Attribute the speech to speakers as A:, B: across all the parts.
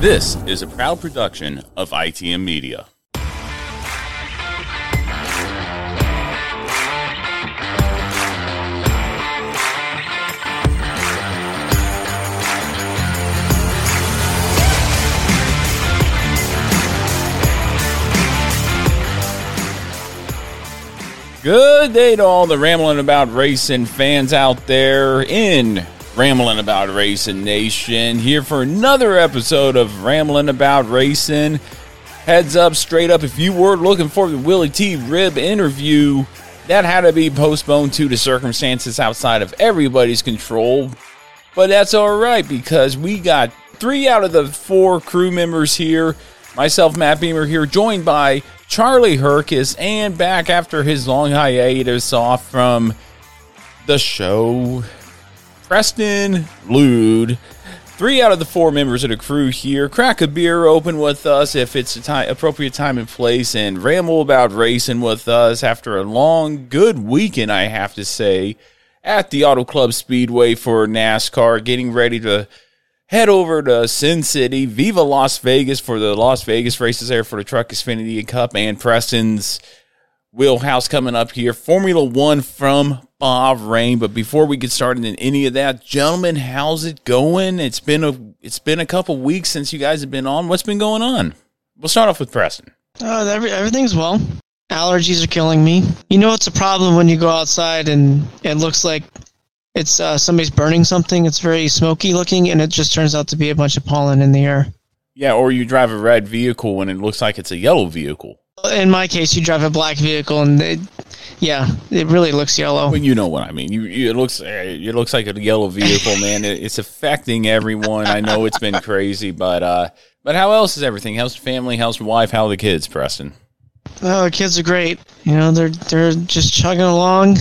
A: This is a proud production of ITM Media. Good day to all the rambling about racing fans out there in Rambling About Racing Nation. Here for another episode of Rambling About Racing. Heads up, straight up, if you were looking for the Willy T. Ribbs interview, that had to be postponed due to circumstances outside of everybody's control. But that's all right because we got three out of the four crew members here. Myself, Matt Beamer, here, joined by Charlie Herkus, and back after his long hiatus off from the show, Preston Lude. Three out of the four members of the crew here. Crack a beer open with us if it's a time, appropriate time and place, and ramble about racing with us after a long, good weekend, I have to say, at the Auto Club Speedway for NASCAR, getting ready to head over to Sin City, Viva Las Vegas for the Las Vegas races there for the Truck Xfinity Cup and Preston's wheelhouse coming up here. Formula One from Bahrain. But before we get started in any of that, gentlemen, how's it going? It's been a it's been a couple weeks since you guys have been on. What's been going on? We'll start off with Preston.
B: Uh, every, everything's well. Allergies are killing me. You know it's a problem when you go outside and it looks like it's uh, somebody's burning something. It's very smoky looking, and it just turns out to be a bunch of pollen in the air.
A: Yeah, or you drive a red vehicle and it looks like it's a yellow vehicle.
B: In my case, you drive a black vehicle, and it, yeah, it really looks yellow.
A: Well, you know what I mean. You, you it looks eh, it looks like a yellow vehicle, man. It, it's affecting everyone. I know it's been crazy, but uh, but how else is everything? How's the family? How's the wife? How are the kids, Preston?
B: Oh, the kids are great. You know, they're they're just chugging along.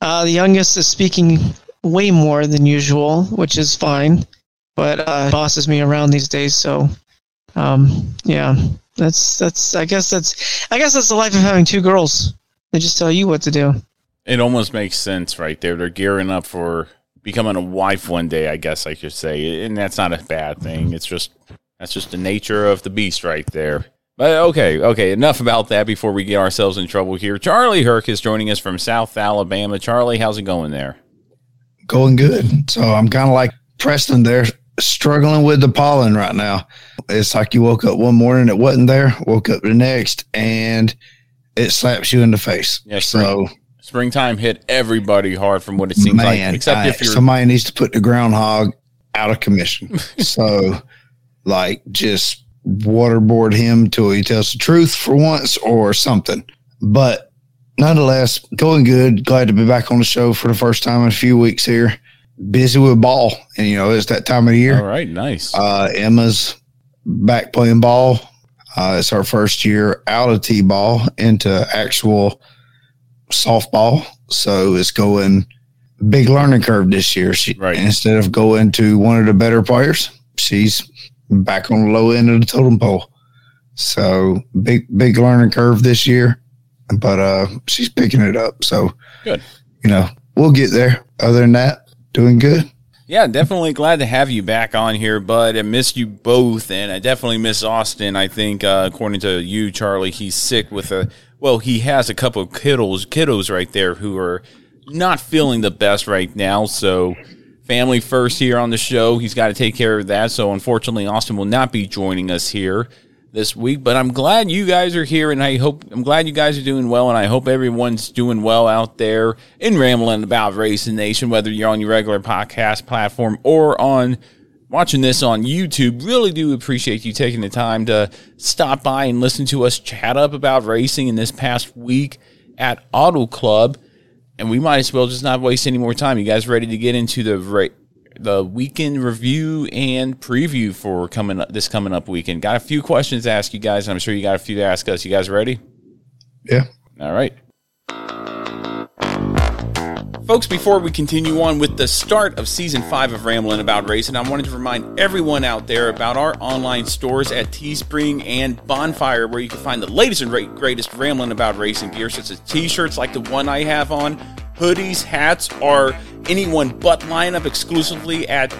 B: Uh, the youngest is speaking way more than usual, which is fine. But uh, bosses me around these days, so um, yeah, that's that's. I guess that's I guess that's the life of having two girls. They just tell you what to do.
A: It almost makes sense right there. They're gearing up for becoming a wife one day, I guess I should say, and that's not a bad thing. It's just that's just the nature of the beast right there. But okay, okay, enough about that before we get ourselves in trouble here. Charlie Herc is joining us from South Alabama. Charlie, how's it going there?
C: going good. So I'm kind of like Preston there, struggling with the pollen right now. It's like you woke up one morning, it wasn't there, woke up the next, and it slaps you in the face.
A: Yeah, spring, so springtime hit everybody hard from what it seems man, like. Except I, if you're
C: somebody needs to put the groundhog out of commission. so, like, just waterboard him till he tells the truth for once or something. But nonetheless, going good. Glad to be back on the show for the first time in a few weeks here. Busy with ball, and you know it's that time of the year.
A: All right, nice.
C: Uh, Emma's back playing ball. Uh, it's her first year out of t-ball into actual softball, so it's going big learning curve this year. She, right. Instead of going to one of the better players, she's back on the low end of the totem pole. So big big learning curve this year but uh, she's picking it up. So
A: good.
C: You know, we'll get there. Other than that, doing good.
A: Yeah, definitely glad to have you back on here, bud. I missed you both, and I definitely miss Austin. I think, uh, according to you, Charlie, he's sick with a well, he has a couple of kiddos, kiddos right there who are not feeling the best right now. So, family first here on the show. He's got to take care of that. So, unfortunately, Austin will not be joining us here this week. But I'm glad you guys are here, and I hope I'm glad you guys are doing well, and I hope everyone's doing well out there in rambling about Racing Nation, whether you're on your regular podcast platform or on watching this on YouTube. Really do appreciate you taking the time to stop by and listen to us chat up about racing in this past week at Auto Club. And we might as well just not waste any more time. You guys ready to get into the ra- the weekend review and preview for coming up, this coming up weekend? Got a few questions to ask you guys. I'm sure you got a few to ask us. You guys ready?
C: Yeah.
A: All right. Folks, before we continue on with the start of season five of Rambling About Racing, I wanted to remind everyone out there about our online stores at Teespring and Bonfire, where you can find the latest and greatest Rambling About Racing gear, such as t shirts like the one I have on, hoodies, hats, or anyone but lineup exclusively at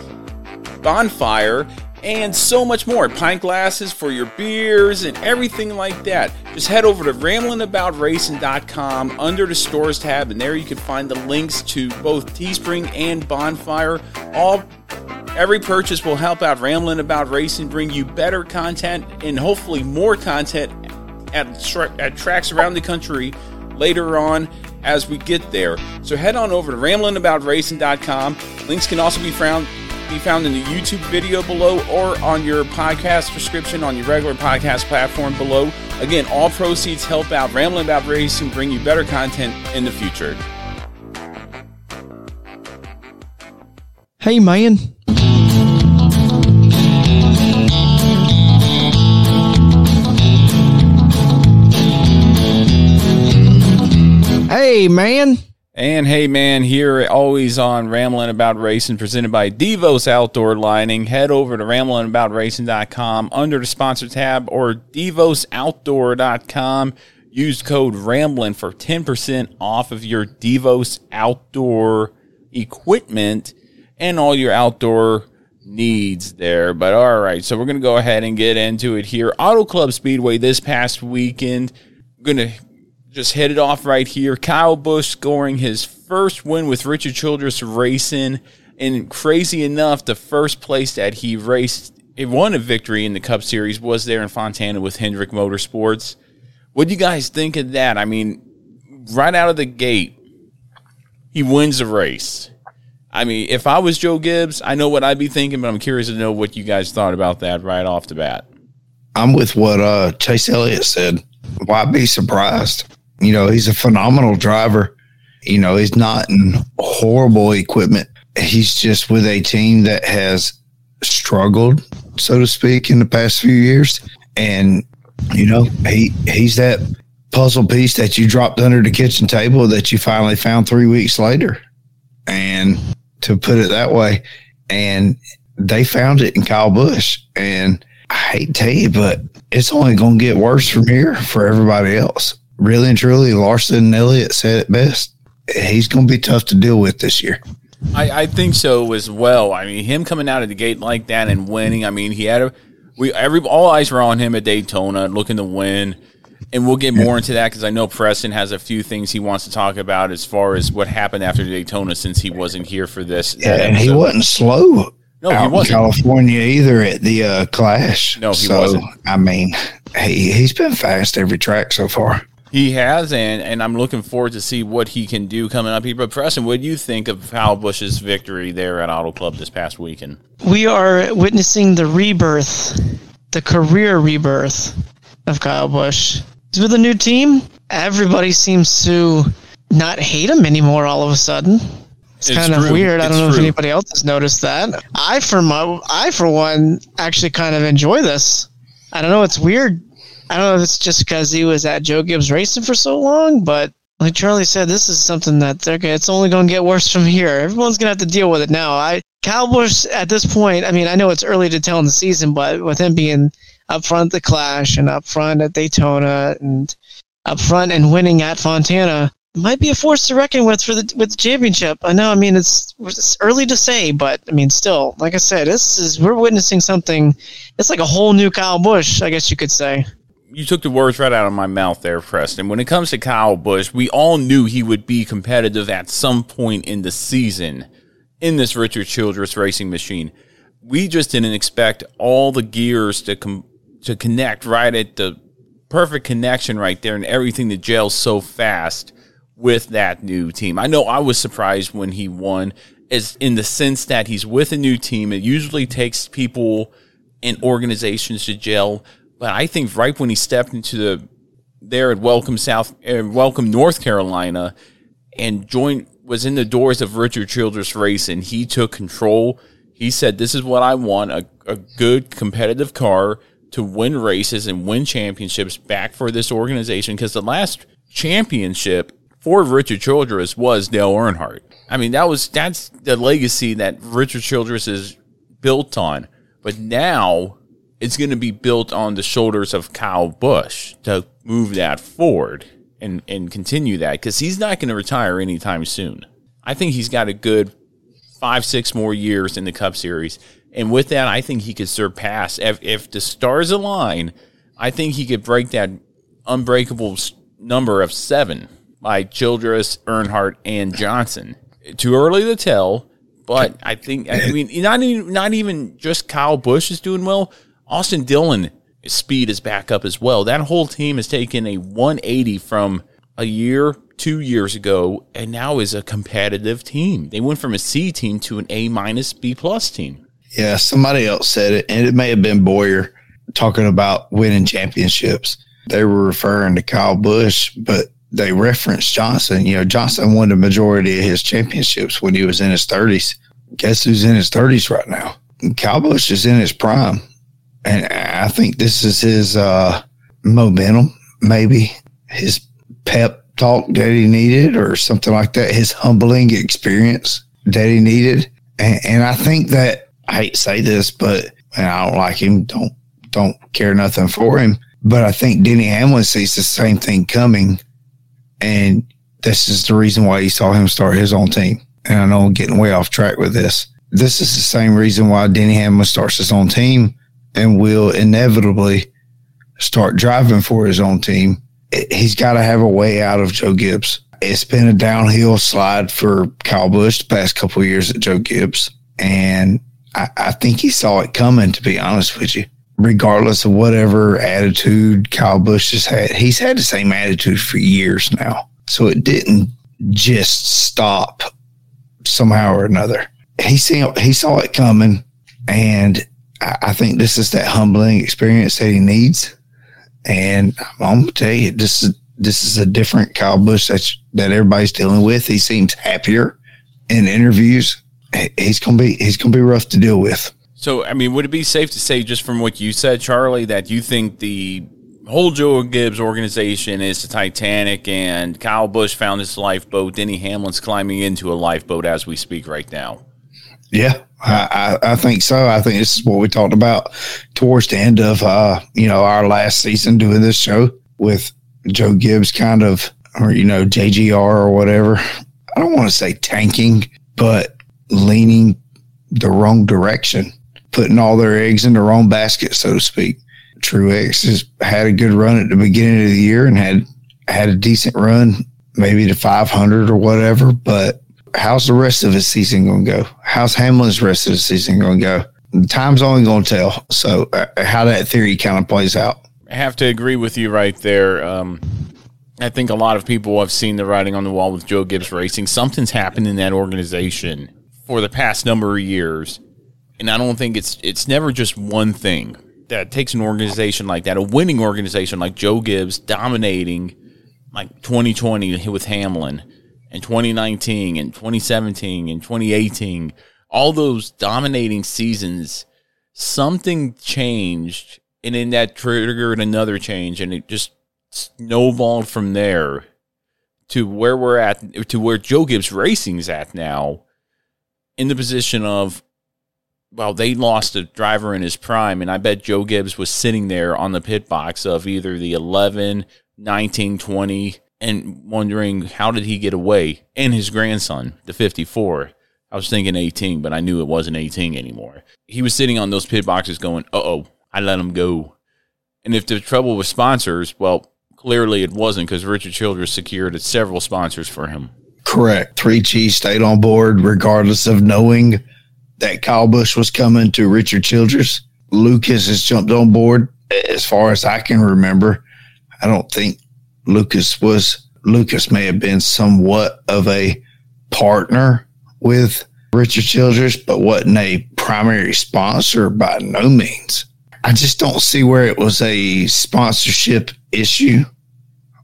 A: Bonfire, and so much more. Pint glasses for your beers and everything like that. Just head over to ramblingaboutracing.com under the stores tab, and there you can find the links to both Teespring and Bonfire. All every purchase will help out Rambling About Racing, bring you better content and hopefully more content at, at tracks around the country later on as we get there. So head on over to ramblingaboutracing.com. Links can also be found be found in the YouTube video below or on your podcast description on your regular podcast platform below. Again, all proceeds help out Rambling About Racing, bring you better content in the future.
B: Hey, man. Hey, man.
A: And hey, man, here always on Rambling About Racing, presented by Devos Outdoor Lining. Head over to ramblingaboutracing.com under the sponsor tab or devosoutdoor.com. Use code RAMBLING for 10% off of your Devos outdoor equipment and all your outdoor needs there. But all right, so we're going to go ahead and get into it here. Auto Club Speedway this past weekend. going to just hit it off right here. Kyle Busch scoring his first win with Richard Childress Racing. And crazy enough, the first place that he raced, he won a victory in the Cup Series was there in Fontana with Hendrick Motorsports. What do you guys think of that? I mean, right out of the gate, he wins the race. I mean, if I was Joe Gibbs, I know what I'd be thinking, but I'm curious to know what you guys thought about that right off the bat.
C: I'm with what uh, Chase Elliott said. Why be surprised? You know, he's a phenomenal driver. You know, he's not in horrible equipment. He's just with a team that has struggled, so to speak, in the past few years. And, you know, he he's that puzzle piece that you dropped under the kitchen table that you finally found three weeks later. And to put it that way, and they found it in Kyle Busch. And I hate to tell you, but it's only going to get worse from here for everybody else really and truly, Larson and Elliott said it best. He's going to be tough to deal with this year.
A: I, I think so as well. I mean, him coming out of the gate like that and winning. I mean, he had a we every all eyes were on him at Daytona, looking to win. And we'll get more into that because I know Preston has a few things he wants to talk about as far as what happened after Daytona since he wasn't here for this.
C: Yeah, and he wasn't slow.
A: No, he wasn't.
C: California either at the uh, Clash.
A: No, he so, wasn't.
C: I mean, he he's been fast every track so far.
A: He has, and and I'm looking forward to see what he can do coming up here. But Preston, what do you think of Kyle Busch's victory there at Auto Club this past weekend?
B: We are witnessing the rebirth, the career rebirth of Kyle Busch. With a new team, everybody seems to not hate him anymore all of a sudden. It's, it's kind of weird. It's I don't know true. if anybody else has noticed that. I for my I for one actually kind of enjoy this. I don't know. It's weird I don't know if it's just because he was at Joe Gibbs Racing for so long, but like Charlie said, this is something that okay, it's only going to get worse from here. Everyone's going to have to deal with it now. I Busch at this point, I mean, I know it's early to tell in the season, but with him being up front at the Clash and up front at Daytona and up front and winning at Fontana, might be a force to reckon with for the with the championship. I know. I mean, it's it's early to say, but I mean, still, like I said, this is we're witnessing something. It's like a whole new Kyle Busch, I guess you could say
A: you took the words right out of my mouth there, Preston. When it comes to Kyle Busch, we all knew he would be competitive at some point in the season in this Richard Childress racing machine. We just didn't expect all the gears to com- to connect right at the perfect connection right there and everything to gel so fast with that new team. I know I was surprised when he won is in the sense that he's with a new team. It usually takes people and organizations to gel, but I think right when he stepped into the there at Welcome South, uh, Welcome North Carolina, and joined was in the doors of Richard Childress Race, and he took control. He said, "This is what I want: a, a good competitive car to win races and win championships back for this organization." Because the last championship for Richard Childress was Dale Earnhardt. I mean, that was that's the legacy that Richard Childress is built on. But now it's going to be built on the shoulders of Kyle Busch to move that forward and and continue that because he's not going to retire anytime soon. I think he's got a good five six more years in the Cup Series, and with that, I think he could surpass if if the stars align. I think he could break that unbreakable number of seven by Childress, Earnhardt, and Johnson. Too early to tell, but I think I mean not even not even just Kyle Busch is doing well. Austin Dillon speed is back up as well. That whole team has taken a 180 from a year, two years ago, and now is a competitive team. They went from a C team to an A minus B plus team.
C: Yeah, somebody else said it, and it may have been Bowyer talking about winning championships. They were referring to Kyle Busch, but they referenced Johnson. You know, Johnson won the majority of his championships when he was in his 30s. Guess who's in his 30s right now? Kyle Busch is in his prime. And I think this is his uh, momentum, maybe his pep talk that he needed or something like that, his humbling experience that he needed. And, and I think that I hate to say this, but and I don't like him, don't don't care nothing for him. But I think Denny Hamlin sees the same thing coming and this is the reason why he saw him start his own team. And I know I'm getting way off track with this. This is the same reason why Denny Hamlin starts his own team and will inevitably start driving for his own team. He's got to have a way out of Joe Gibbs. It's been a downhill slide for Kyle Busch the past couple years at Joe Gibbs. And I, I think he saw it coming, to be honest with you regardless of whatever attitude Kyle Busch has had. He's had the same attitude for years now. So it didn't just stop somehow or another. He saw, he saw it coming. And I, I think this is that humbling experience that he needs. And I'm going to tell you, this is, this is a different Kyle Busch that's, that everybody's dealing with. He seems happier in interviews. He's going to be, he's to be rough to deal with.
A: So, I mean, would it be safe to say, just from what you said, Charlie, that you think the whole Joe Gibbs organization is the Titanic and Kyle Busch found his lifeboat, Denny Hamlin's climbing into a lifeboat as we speak right now?
C: Yeah, I, I, think so. I think this is what we talked about towards the end of, uh, you know, our last season doing this show with Joe Gibbs kind of, or, you know, JGR or whatever. I don't want to say tanking, but leaning the wrong direction putting all their eggs in the wrong basket, so to speak. Truex has had a good run at the beginning of the year and had had a decent run, maybe to 500 or whatever. But how's the rest of his season going to go? How's Hamlin's rest of the season going to go? Time's only going to tell. So uh, how that theory kind of plays out.
A: I have to agree with you right there. Um, I think a lot of people have seen the writing on the wall with Joe Gibbs Racing. Something's happened in that organization for the past number of years and I don't think it's it's never just one thing that takes an organization like that, a winning organization like Joe Gibbs dominating like 2020 with Hamlin and 2019 and 2017 and 2018, all those dominating seasons, something changed and then that triggered another change and it just snowballed from there to where we're at to where Joe Gibbs Racing's at now in the position of well, they lost a driver in his prime, and I bet Joe Gibbs was sitting there on the pit box of either the 11, 19, 20, and wondering how did he get away? And his grandson, the 54. I was thinking 18, but I knew it wasn't 18 anymore. He was sitting on those pit boxes going, uh oh, I let him go. And if the trouble with sponsors, well, clearly it wasn't because Richard Childress secured several sponsors for him.
C: Correct. Three Chiefs stayed on board regardless of knowing that Kyle Busch was coming to Richard Childress. Lucas has jumped on board as far as I can remember. I don't think Lucas was, Lucas may have been somewhat of a partner with Richard Childress, but wasn't a primary sponsor by no means. I just don't see where it was a sponsorship issue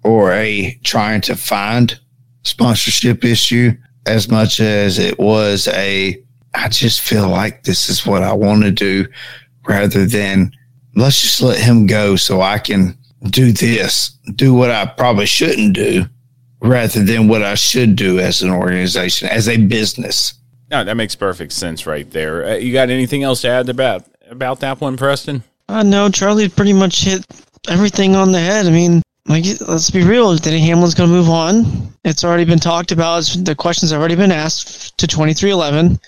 C: or a trying to find sponsorship issue as much as it was a I just feel like this is what I want to do rather than let's just let him go so I can do this, do what I probably shouldn't do rather than what I should do as an organization, as a business.
A: No, that makes perfect sense right there. Uh, you got anything else to add about about that one, Preston?
B: Uh, no, Charlie pretty much hit everything on the head. I mean, like, let's be real. Denny Hamlin's going to move on. It's already been talked about. The questions have already been asked to 23XI.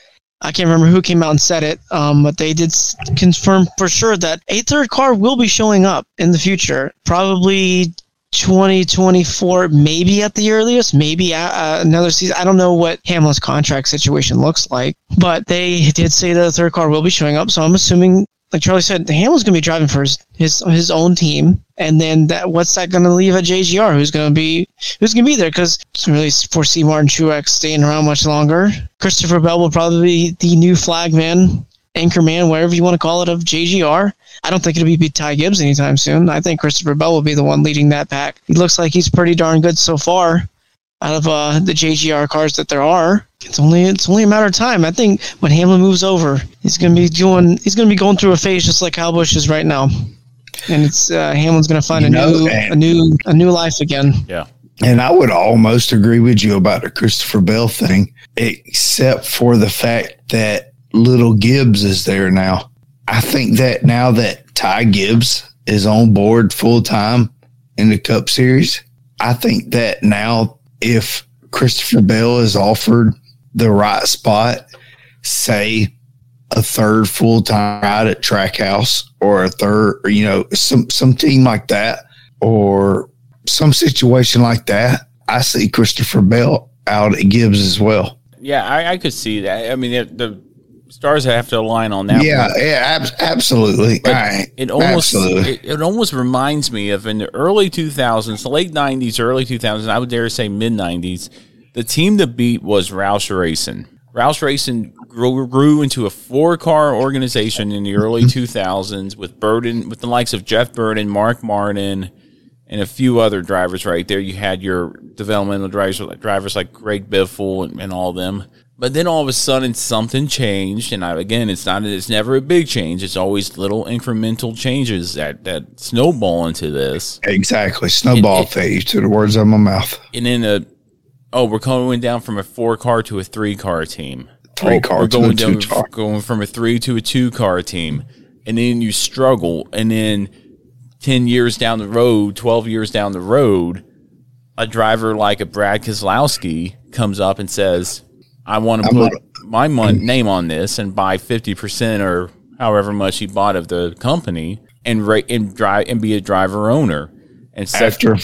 B: I can't remember who came out and said it, um, but they did confirm for sure that a third car will be showing up in the future. Probably 2024, maybe at the earliest, maybe uh, another season. I don't know what Hamlin's contract situation looks like, but they did say that the third car will be showing up. So I'm assuming like Charlie said, Hamlin's going to be driving for his, his his own team, and then that what's that going to leave at JGR? Who's going to be who's going to be there? Because really foresee Martin Truex staying around much longer. Christopher Bell will probably be the new flagman, anchorman, whatever you want to call it, of JGR. I don't think it'll be Ty Gibbs anytime soon. I think Christopher Bell will be the one leading that pack. He looks like he's pretty darn good so far out of uh, the JGR cars that there are. It's only it's only a matter of time. I think when Hamlin moves over, he's gonna be doing he's gonna be going through a phase just like Kyle Busch is right now, and it's uh, Hamlin's gonna find you a know, new a new a new life again.
A: Yeah.
C: And I would almost agree with you about the Christopher Bell thing, except for the fact that little Gibbs is there now. I think that now that Ty Gibbs is on board full time in the Cup Series, I think that now if Christopher Bell is offered the right spot, say a third full time ride at Trackhouse or a third, or, you know, some some team like that or some situation like that, I see Christopher Bell out at Gibbs as well.
A: Yeah, I, I could see that. I mean, it, the stars have to align on that.
C: Yeah, one. yeah, ab- absolutely. Right.
A: It almost absolutely. It, it, almost reminds me of in the early 2000s, late 90s, early 2000s. I would dare say mid 90s. The team to beat was Roush Racing. Roush Racing grew, grew into a four car organization in the early 2000s with Burton, with the likes of Jeff Burton, Mark Martin, and a few other drivers right there. You had your developmental drivers, drivers like Greg Biffle and, and all them. But then all of a sudden something changed, and I, again, it's not it's never a big change. It's always little incremental changes that that snowball into this.
C: Exactly, snowball phase to the words of my mouth.
A: And then a oh, we're going down from a four car to a three car team.
C: Three oh, car we're
A: going down, going from a three to a two car team, and then you struggle, and then ten years down the road, twelve years down the road, a driver like a Brad Keselowski comes up and says, "I want to put my mon- name on this and buy fifty percent or however much he bought of the company and rate and drive and be a driver owner."
C: And after,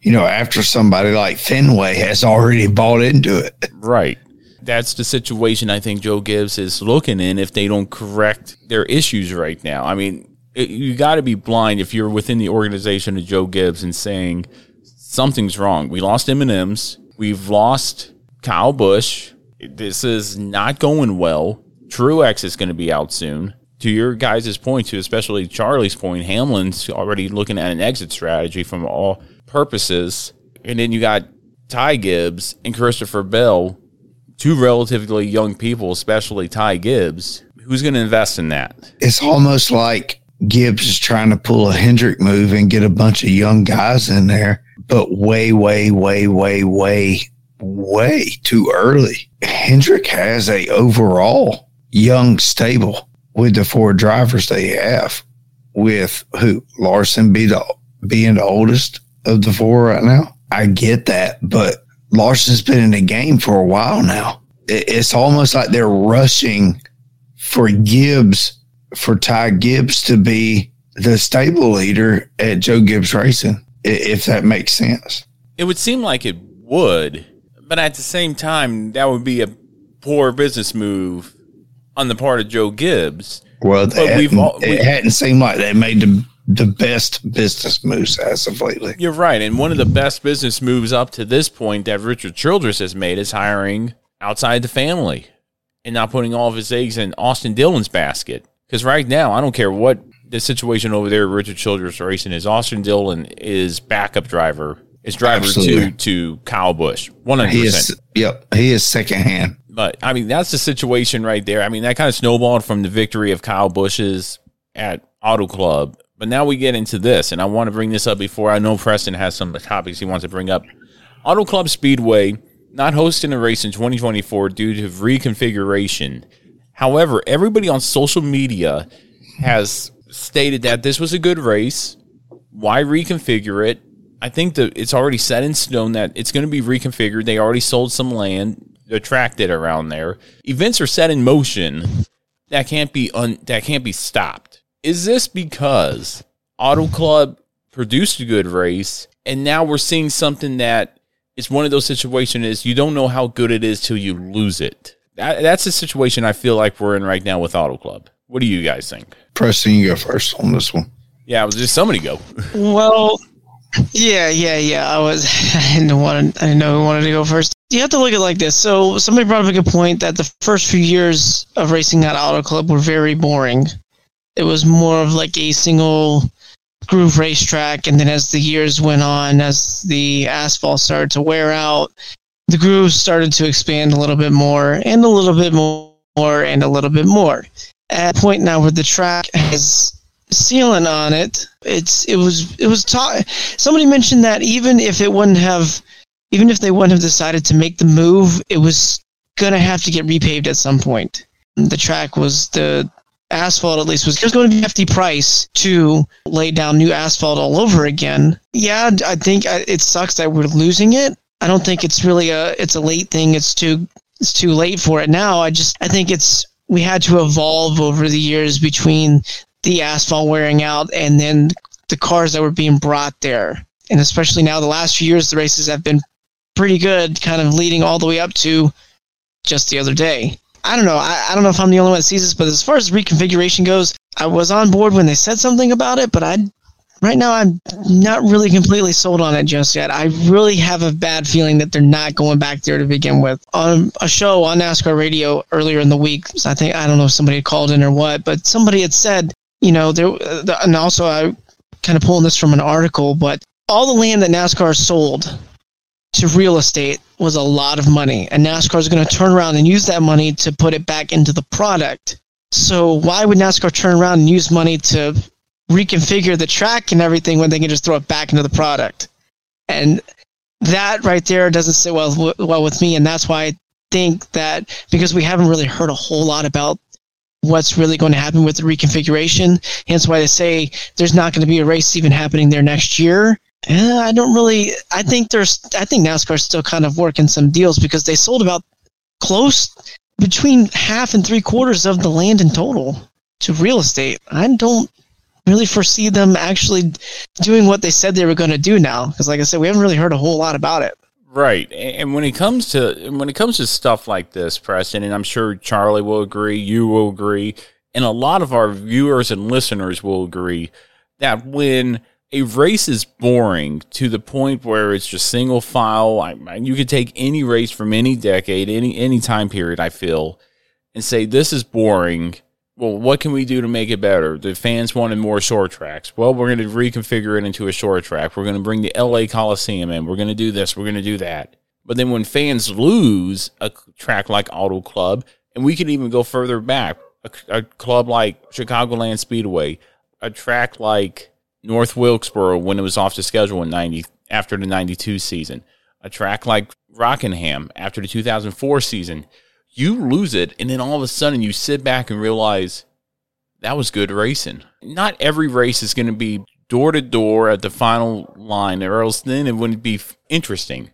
C: you know, after somebody like Fenway has already bought into it.
A: Right. That's the situation I think Joe Gibbs is looking in if they don't correct their issues right now. I mean, it, you got to be blind if you're within the organization of Joe Gibbs and saying something's wrong. We lost M&M's. We've lost Kyle Busch. This is not going well. Truex is going to be out soon to your guys' point, to especially Charlie's point, Hamlin's already looking at an exit strategy from all purposes. And then you got Ty Gibbs and Christopher Bell, two relatively young people, especially Ty Gibbs. Who's going to invest in that?
C: It's almost like Gibbs is trying to pull a Hendrick move and get a bunch of young guys in there, but way, way, way, way, way, way too early. Hendrick has a overall young stable with the four drivers they have, with who Larson be the being the oldest of the four right now. I get that, but Larson's been in the game for a while now. It's almost like they're rushing for Gibbs, for Ty Gibbs to be the stable leader at Joe Gibbs Racing, if that makes sense.
A: It would seem like it would, but at the same time, that would be a poor business move on the part of Joe Gibbs.
C: Well, hadn't, all, we, it hadn't seemed like they made the the best business moves as of lately.
A: You're right, and one of the best business moves up to this point that Richard Childress has made is hiring outside the family and not putting all of his eggs in Austin Dillon's basket. Because right now, I don't care what the situation over there, Richard Childress Racing is. Austin Dillon is backup driver, is driver Absolutely. to to Kyle Busch, one hundred percent.
C: Yep, he is second hand.
A: But I mean, that's the situation right there. I mean, that kind of snowballed from the victory of Kyle Busch's at Auto Club. But now we get into this, and I want to bring this up before I know Preston has some topics he wants to bring up. Auto Club Speedway not hosting a race in 2024 due to reconfiguration. However, everybody on social media has stated that this was a good race. Why reconfigure it? I think that it's already set in stone that it's going to be reconfigured. They already sold some land, the track did around there. Events are set in motion that can't be un, that can't be stopped. Is this because Auto Club produced a good race and now we're seeing something that it's one of those situations is you don't know how good it is till you lose it. That, that's the situation I feel like we're in right now with Auto Club. What do you guys think?
C: Preston, you go first on this one.
A: Yeah, it was just somebody go.
B: well, yeah, yeah, yeah. I was. I didn't want. To, I didn't know who wanted to go first. You have to look at it like this. So somebody brought up a good point that the first few years of racing at Auto Club were very boring. It was more of like a single groove racetrack. And then as the years went on, as the asphalt started to wear out, the grooves started to expand a little bit more and a little bit more and a little bit more. At a point now where the track has sealant on it, it's it was it was taught. Somebody mentioned that even if it wouldn't have, even if they wouldn't have decided to make the move, it was gonna have to get repaved at some point. The track was the asphalt at least was there's going to be a hefty price to lay down new asphalt all over again. Yeah, I think uh, it sucks that we're losing it. I don't think it's really a it's a late thing. It's too it's too late for it now. I just I think it's we had to evolve over the years between the asphalt wearing out and then the cars that were being brought there. And especially now the last few years the races have been pretty good, kind of leading all the way up to just the other day. I don't know. I, I don't know if I'm the only one that sees this, but as far as reconfiguration goes, I was on board when they said something about it, but I right now I'm not really completely sold on it just yet. I really have a bad feeling that they're not going back there to begin with. On a show on NASCAR radio earlier in the week, I think I don't know if somebody called in or what, but somebody had said, you know, there and also I kind of pulling this from an article, but all the land that NASCAR sold to real estate was a lot of money, and NASCAR is going to turn around and use that money to put it back into the product. So why would NASCAR turn around and use money to reconfigure the track and everything when they can just throw it back into the product? And that right there doesn't sit well well with me, and that's why I think that because we haven't really heard a whole lot about what's really going to happen with the reconfiguration. Hence why they say there's not going to be a race even happening there next year. I don't really. I think there's. I think NASCAR's still kind of working some deals because they sold about close between half and three quarters of the land in total to real estate. I don't really foresee them actually doing what they said they were going to do now because, like I said, we haven't really heard a whole lot about it.
A: Right, and when it comes to when it comes to stuff like this, Preston, and I'm sure Charlie will agree, you will agree, and a lot of our viewers and listeners will agree that when a race is boring to the point where it's just single file. I, you could take any race from any decade, any any time period. I feel, and say this is boring. Well, what can we do to make it better? The fans wanted more short tracks. Well, we're going to reconfigure it into a short track. We're going to bring the LA Coliseum in. We're going to do this. We're going to do that. But then when fans lose a track like Auto Club, and we can even go further back, a, a club like Chicagoland Speedway, a track like North Wilkesboro when it was off the schedule in 90 after the 92 season. A track like Rockingham after the 2004 season. You lose it and then all of a sudden you sit back and realize that was good racing. Not every race is going to be door to door at the final line or else then it wouldn't be interesting.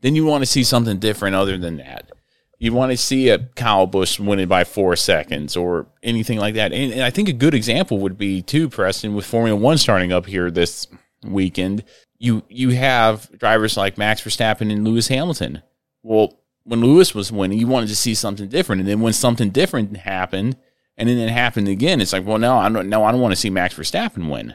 A: Then you want to see something different other than that. You want to see a Kyle Busch winning by four seconds or anything like that. And, and I think a good example would be too, Preston, with Formula One starting up here this weekend. You you have drivers like Max Verstappen and Lewis Hamilton. Well, when Lewis was winning, you wanted to see something different, and then when something different happened, and then it happened again, it's like, well, no, I don't. No, I don't want to see Max Verstappen win.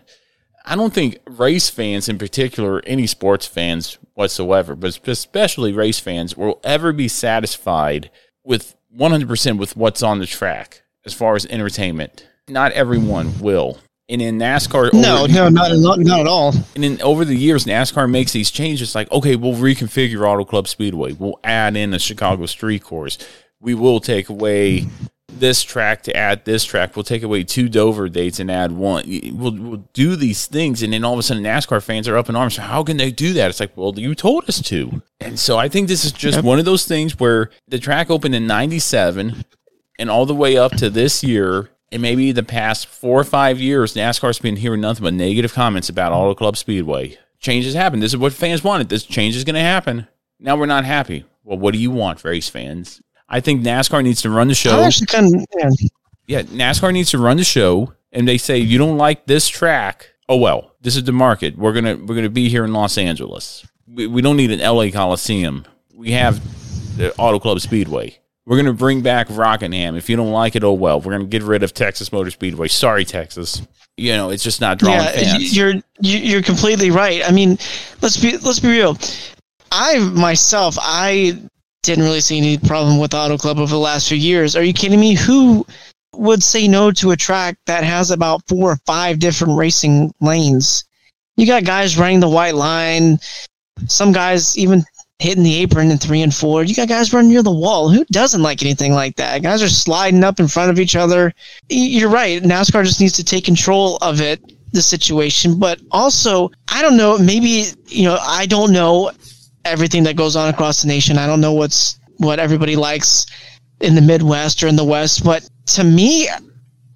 A: I don't think race fans, in particular, any sports fans whatsoever, but especially race fans, will ever be satisfied with 100% with what's on the track as far as entertainment. Not everyone will. And in NASCAR,
B: no, over, no, not, not not at all.
A: And then over the years, NASCAR makes these changes. Like, okay, we'll reconfigure Auto Club Speedway. We'll add in a Chicago Street Course. We will take away this track to add this track. We'll take away two Dover dates and add one. We'll, we'll do these things, and then all of a sudden, NASCAR fans are up in arms. How can they do that? It's like, well, you told us to. And so I think this is just yep. one of those things where the track opened in '97, and all the way up to this year, and maybe the past four or five years, NASCAR's been hearing nothing but negative comments about Auto Club Speedway. Changes happen. This is what fans wanted. This change is going to happen. Now we're not happy. Well, what do you want, race fans? I think NASCAR needs to run the show.
B: actually kind of, yeah.
A: yeah, NASCAR needs to run the show, and they say you don't like this track. Oh well, this is the market. We're gonna we're gonna be here in Los Angeles. We, we don't need an LA Coliseum. We have the Auto Club Speedway. We're gonna bring back Rockingham. If you don't like it, oh well. We're gonna get rid of Texas Motor Speedway. Sorry, Texas. You know it's just not drawing
B: yeah,
A: fans.
B: You're you're completely right. I mean, let's be let's be real. I myself, I didn't really see any problem with Auto Club over the last few years. Are you kidding me? Who would say no to a track that has about four or five different racing lanes? You got guys running the white line, some guys even hitting the apron in three and four. You got guys running near the wall. Who doesn't like anything like that? Guys are sliding up in front of each other. You're right. NASCAR just needs to take control of it, the situation. But also, I don't know, maybe, you know, I don't know everything that goes on across the nation. I don't know what's what everybody likes in the Midwest or in the West, but to me,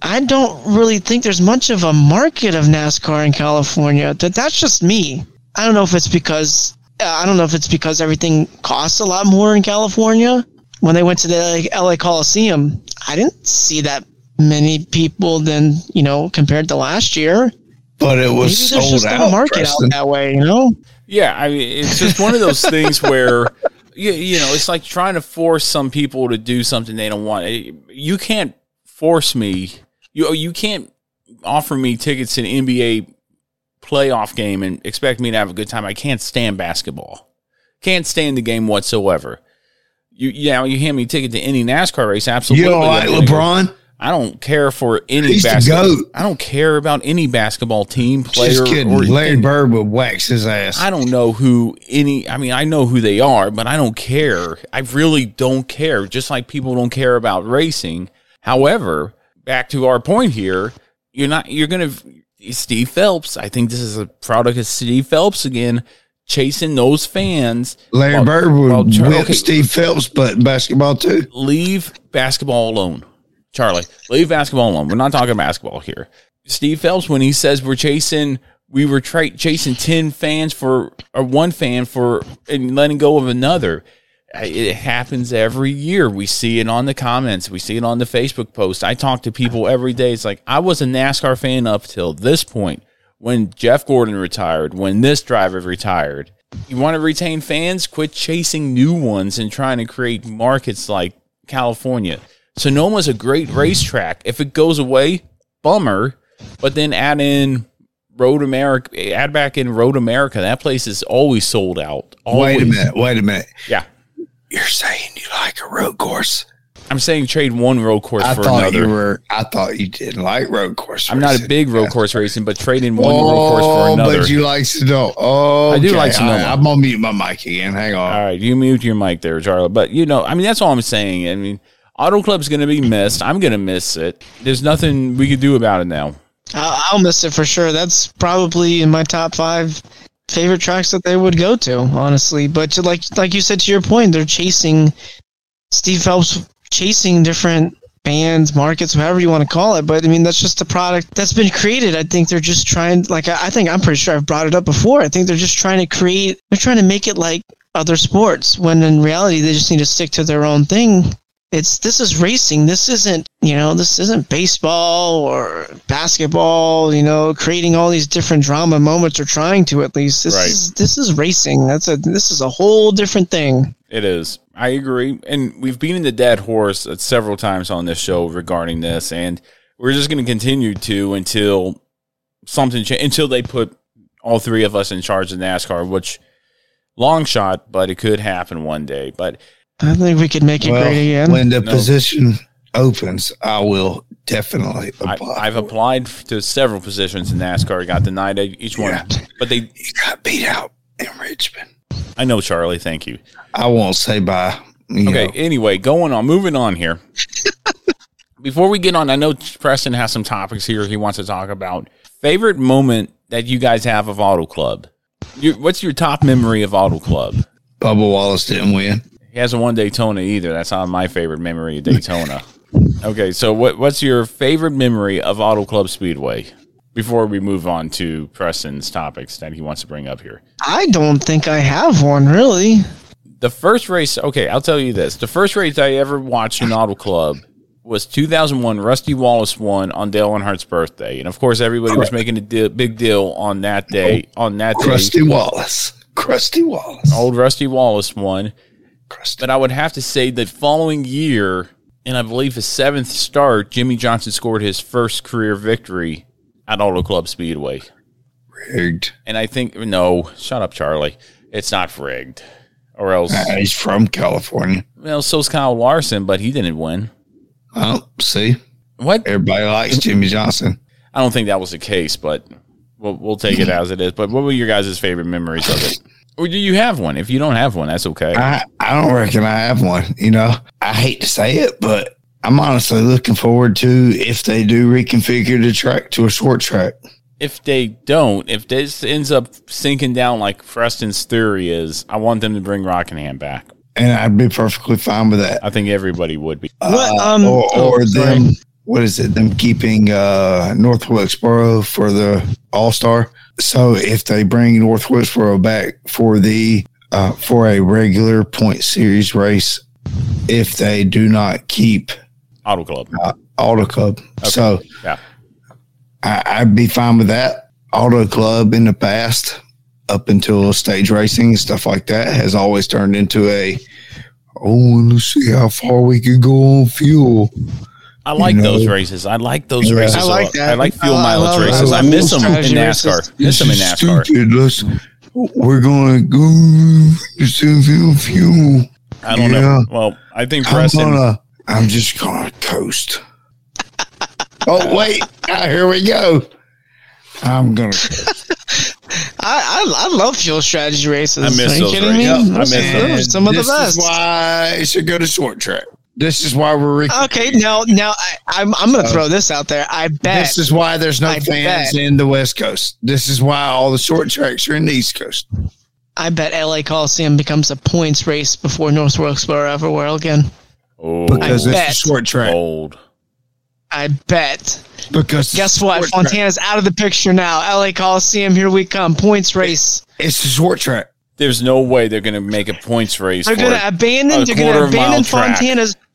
B: I don't really think there's much of a market of NASCAR in California. That that's just me. I don't know if it's because I don't know if it's because everything costs a lot more in California. When they went to the LA Coliseum, I didn't see that many people than you know compared to last year.
C: But it was Maybe sold out. market Preston.
B: out that way, you know.
A: Yeah, I mean, it's just one of those things where you, you know, it's like trying to force some people to do something they don't want. You can't force me. You you can't offer me tickets to an NBA playoff game and expect me to have a good time. I can't stand basketball. Can't stand the game whatsoever. You, you know, you hand me a ticket to any NASCAR race, absolutely.
C: You like LeBron?
A: I don't care for any basketball. I don't care about any basketball team player.
C: Just kidding. Or Larry Bird would wax his ass.
A: I don't know who any. I mean, I know who they are, but I don't care. I really don't care. Just like people don't care about racing. However, back to our point here, you're not. You're gonna. Steve Phelps. I think this is a product of Steve Phelps again chasing those fans.
C: Larry while, Bird would whip okay, Steve Phelps, but basketball too.
A: Leave basketball alone. Charlie, leave basketball alone. We're not talking basketball here. Steve Phelps, when he says we're chasing, we were tra- chasing 10 fans for, or one fan for, and letting go of another. It happens every year. We see it on the comments. We see it on the Facebook post. I talk to people every day. It's like, I was a NASCAR fan up till this point when Jeff Gordon retired, when this driver retired. You want to retain fans? Quit chasing new ones and trying to create markets like California. Sonoma's a great racetrack. If it goes away, bummer. But then add in Road America, add back in Road America. That place is always sold out. Always.
C: Wait a minute. Wait a minute.
A: Yeah.
C: You're saying you like a road course?
A: I'm saying trade one road course
C: I
A: for
C: thought
A: another.
C: You were, I thought you didn't like road course.
A: I'm not a big road course racing, but trading one oh, road course for oh, another.
C: But you like Sonoma. Oh,
A: I do like Sonoma.
C: I, am gonna mute my mic again. Hang on.
A: All right, you mute your mic there, Charlie. But you know, I mean, that's all I'm saying. I mean, Auto Club's going to be missed. I'm going to miss it. There's nothing we could do about it now.
B: I'll miss it for sure. That's probably in my top five favorite tracks that they would go to, honestly. But to, like like you said to your point, they're chasing Steve Phelps, chasing different bands, markets, whatever you want to call it. But I mean, that's just a product that's been created. I think they're just trying, like, I, I think I'm pretty sure I've brought it up before. I think they're just trying to create, they're trying to make it like other sports when in reality they just need to stick to their own thing. It's this is racing. This isn't you know this isn't baseball or basketball. You know, creating all these different drama moments or trying to at least. This
A: Right.
B: is this is racing. That's a this is a whole different thing.
A: It is. I agree. And we've beaten the dead horse uh, several times on this show regarding this. And we're just going to continue to until something cha- until they put all three of us in charge of NASCAR, which long shot, but it could happen one day. But
B: I think we could make it
C: Well,
B: great again.
C: when the
A: No.
C: position opens, I will definitely
A: I,
C: apply.
A: I've applied to several positions in NASCAR, got denied each one.
C: Yeah.
A: But they,
C: You got beat out in Richmond.
A: I know, Charlie. Thank you.
C: I won't say bye. you
A: Okay.
C: know.
A: Anyway, going on, moving on here. Before we get on, I know Preston has some topics here he wants to talk about. Favorite moment that you guys have of Auto Club? Your, what's your top memory of Auto Club?
C: Bubba Wallace didn't win.
A: He hasn't won Daytona either. That's not my favorite memory of Daytona. okay, so what what's your favorite memory of Auto Club Speedway? Before we move on to Preston's topics that he wants to bring up here.
B: I don't think I have one really.
A: the first race okay i'll tell you this the first race i ever watched in auto club was 2001 rusty wallace won on dale Earnhardt's birthday and of course everybody was making a deal, big deal on that day on that day
C: Krusty Wallace. Rusty Wallace.
A: old rusty wallace won
C: Krusty.
A: but i would have to say the following year and i believe his seventh start jimmie johnson scored his first career victory at auto club speedway
C: Rigged.
A: and i think no shut up charlie it's not rigged or else
C: He's from California.
A: well so's kyle larson but he didn't win
C: Oh, see,
A: what
C: everybody likes Jimmie Johnson.
A: I don't think that was the case, but we'll, we'll take it as it is. But what were your guys' favorite memories of it? Or do you have one? If you don't have one, that's okay.
C: I, I don't reckon I have one. You know, I hate to say it, but I'm honestly looking forward to if they do reconfigure the track to a short track.
A: If they don't, if this ends up sinking down like Preston's theory is, I want them to bring Rockingham back.
C: And I'd be perfectly fine with that.
A: I think everybody would be.
B: What,
C: Uh,
B: um,
C: or
B: oh,
C: or
B: sorry.
C: them, what is it? Them keeping uh, North Wilkesboro for the All Star. So if they bring North Wilkesboro back for the uh, for a regular point series race, if they do not keep
A: Auto Club.
C: Auto Club, so
A: Yeah.
C: I, I'd be fine with that. Auto Club in the past, up until stage racing and stuff like that, has always turned into a oh, let's see how far we could go on fuel.
A: I like
C: know.
A: those races. I like those
C: Yeah.
A: races.
B: I
A: a
B: like that.
A: I like fuel
B: I- I
A: mileage
B: I
A: races. I,
B: love
A: miss them in NASCAR.
B: races.
A: Miss them in NASCAR.
C: stupid. Let's, we're going to go to fuel. fuel.
A: I don't
C: Yeah.
A: know. Well, I think
C: I'm
A: Preston.
C: gonna. I'm just gonna coast. oh wait! Ah, here we go. I'm gonna.
B: I, I I love fuel strategy races.
A: I miss
B: Are you
A: those
B: kidding me?
A: races. I miss
B: those some of the
C: this
B: best.
C: is why it should go to short track. This is why we're. Re-
B: Okay, now now I, I'm I'm gonna throw this out there. I bet
C: this is why there's no
B: I
C: fans
B: bet.
C: in the West Coast. This is why all the short tracks are in the East Coast.
B: I bet LA Coliseum becomes a points race before North Wilkesboro ever will again.
A: Oh,
C: Because
B: I
C: it's
B: bet.
C: a short track.
A: old.
B: I bet.
C: Because
B: Guess what?
C: short track.
B: Fontana's out of the picture now. LA Coliseum, here we come. Points race.
C: It's a short track.
A: There's no way they're going to make a points race.
B: They're gonna abandon.
A: a
B: They're gonna abandon
A: mile track.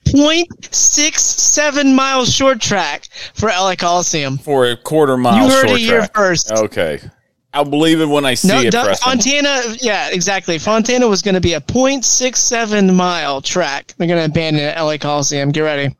B: Fontana's point six seven mile short track for LA Coliseum.
A: for a quarter mile
B: you heard
A: short
B: it here
A: track.
B: first.
A: Okay. I'll believe it when I see
B: No,
A: it.
B: Fontana. Yeah, exactly. Fontana was going to be a .67 mile track. They're going to abandon it LA Coliseum. Get ready.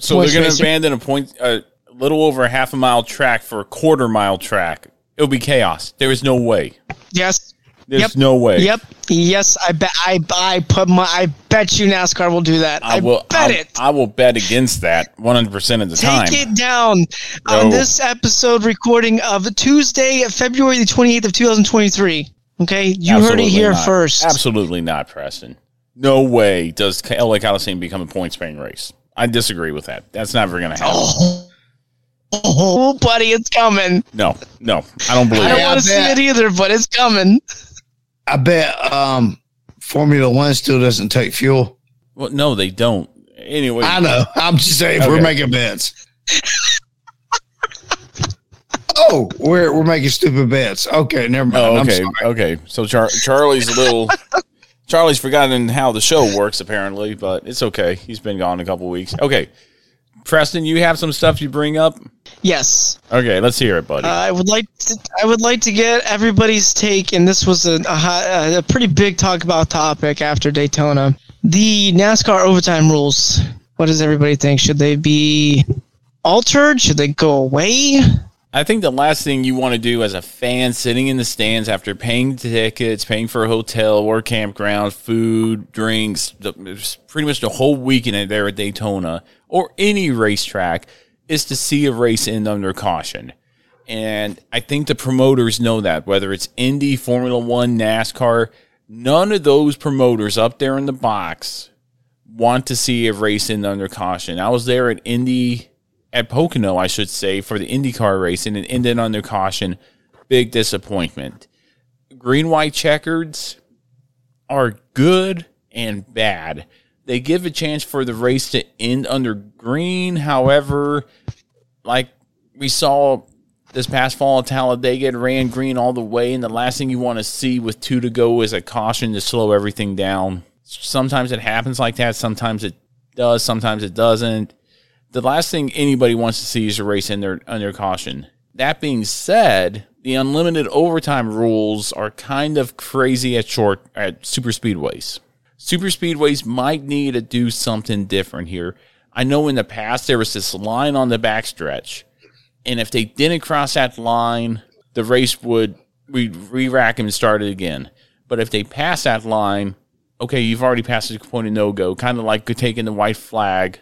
A: so they're going to abandon a point, a little over a half a mile track for a quarter mile track. It'll be chaos. There is no way.
B: Yes.
A: There's
B: Yep.
A: no way.
B: Yep. Yes. I bet. I. I put my. I bet you NASCAR will do that. I,
A: I will
B: bet
A: I,
B: it.
A: I will bet against that 100% of the
B: Take
A: time.
B: Take it down
A: No.
B: on this episode recording of Tuesday, February the 28th of 2023. Okay, you heard it here
A: not.
B: first.
A: Absolutely not, Preston. No way does LA Coliseum become a points paying race. I disagree with that. That's never going to happen.
B: Oh, oh, buddy, it's coming.
A: No, no, I don't believe it.
B: I don't
A: it.
B: Want to see it either, but it's coming.
C: I bet um, Formula One still doesn't take fuel.
A: Well, no, they don't. Anyway,
C: I know. I'm just saying we're making bets. oh, we're we're making stupid bets. Okay, never mind.
A: Oh,
C: I'm
A: okay,
C: sorry.
A: okay. So Char- Charlie's a little. Charlie's forgotten how the show works apparently, but it's okay. He's been gone a couple weeks. Okay, Preston, you have some stuff you bring up.
B: Yes.
A: Okay, let's hear it, buddy.
B: Uh, I would like to, I would like to get everybody's take, and this was a, a, hot- a pretty big talk about topic after Daytona. The NASCAR overtime rules. What does everybody think? Should they be altered? Should they go away?
A: I think the last thing you want to do as a fan sitting in the stands after paying tickets, paying for a hotel or campground, food, drinks, pretty much the whole weekend there at Daytona or any racetrack is to see a race end under caution. And I think the promoters know that, whether it's Indy, Formula One, NASCAR, none of those promoters up there in the box want to see a race end under caution. I was there at Indy at Pocono, I should say, for the IndyCar race, and it ended under caution. Big disappointment. Green white checkers are good and bad. They give a chance for the race to end under green. However, like we saw this past fall at Talladega, it ran green all the way, and the last thing you want to see with two to go is a caution to slow everything down. Sometimes it happens like that. Sometimes it does. Sometimes it doesn't the last thing anybody wants to see is a race under under caution. That being said, the unlimited overtime rules are kind of crazy at short at super speedways. Super speedways might need to do something different here. I know in the past there was this line on the backstretch, and if they didn't cross that line, the race would we re-rack and start it again. But if they pass that line, okay, you've already passed the point of no go, kind of like taking the white flag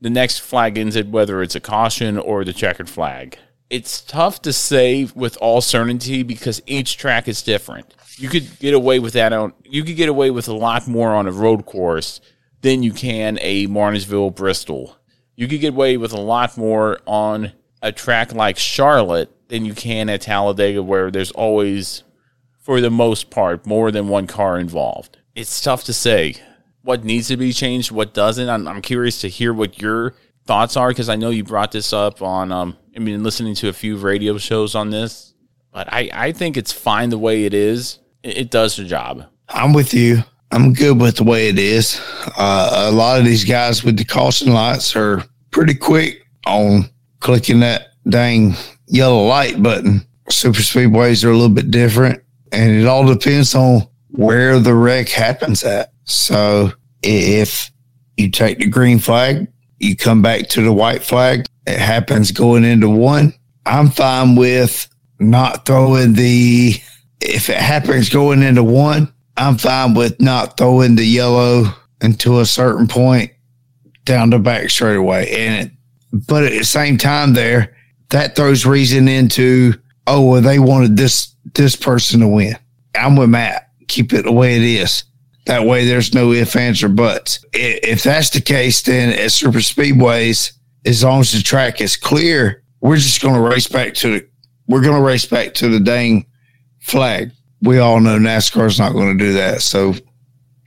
A: the next flag ends it, whether it's a caution or the checkered flag. It's tough to say with all certainty because each track is different. You could get away with that on you could get away with a lot more on a road course than you can a Martinsville Bristol. You could get away with a lot more on a track like Charlotte than you can at Talladega where there's always for the most part more than one car involved. It's tough to say what needs to be changed, what doesn't. I'm, I'm curious to hear what your thoughts are because I know you brought this up on. Um, I mean, listening to a few radio shows on this, but I I think it's fine the way it is. It, it does the job.
C: I'm with you. I'm good with the way it is. Uh, a lot of these guys with the caution lights are pretty quick on clicking that dang yellow light button. Super speedways are a little bit different, and it all depends on where the wreck happens at. So if you take the green flag, you come back to the white flag, it happens going into one. I'm fine with not throwing the, if it happens going into one, I'm fine with not throwing the yellow until a certain point down the back straightaway. And it, but at the same time there, that throws reason into, oh, well, they wanted this, this person to win. I'm with Matt. Keep it the way it is. That way, there's no ifs, ands, or buts. If that's the case, then at super speedways, as long as the track is clear, we're just going to race back to the, we're going to race back to the dang flag. We all know NASCAR's not going to do that. So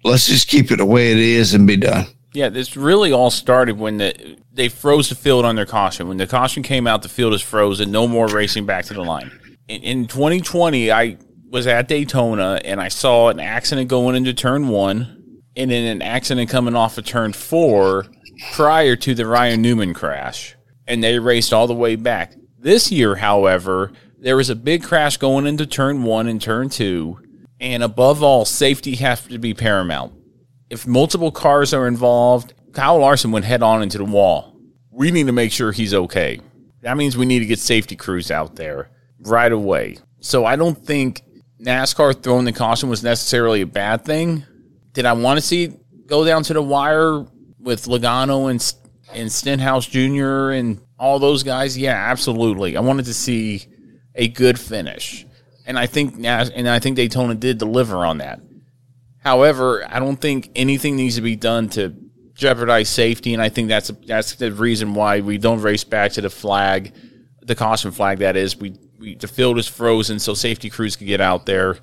C: let's just keep it the way it is and be done.
A: Yeah, this really all started when the they froze the field under caution. When the caution came out, the field is frozen. No more racing back to the line. In, in 2020, I was at Daytona and I saw an accident going into turn one and then an accident coming off of turn four prior to the Ryan Newman crash. And they raced all the way back. This year, however, there was a big crash going into turn one and turn two. And above all, safety has to be paramount. If multiple cars are involved, Kyle Larson went head on into the wall. We need to make sure he's okay. That means we need to get safety crews out there right away. So I don't think NASCAR throwing the caution was necessarily a bad thing. Did I want to see go down to the wire with Logano and and Stenhouse Jr. and all those guys? Yeah, absolutely. I wanted to see a good finish, and I think and I think Daytona did deliver on that. However, I don't think anything needs to be done to jeopardize safety, and I think that's that's the reason why we don't race back to the flag, the caution flag. That is, we we, the field is frozen, so safety crews can get out there.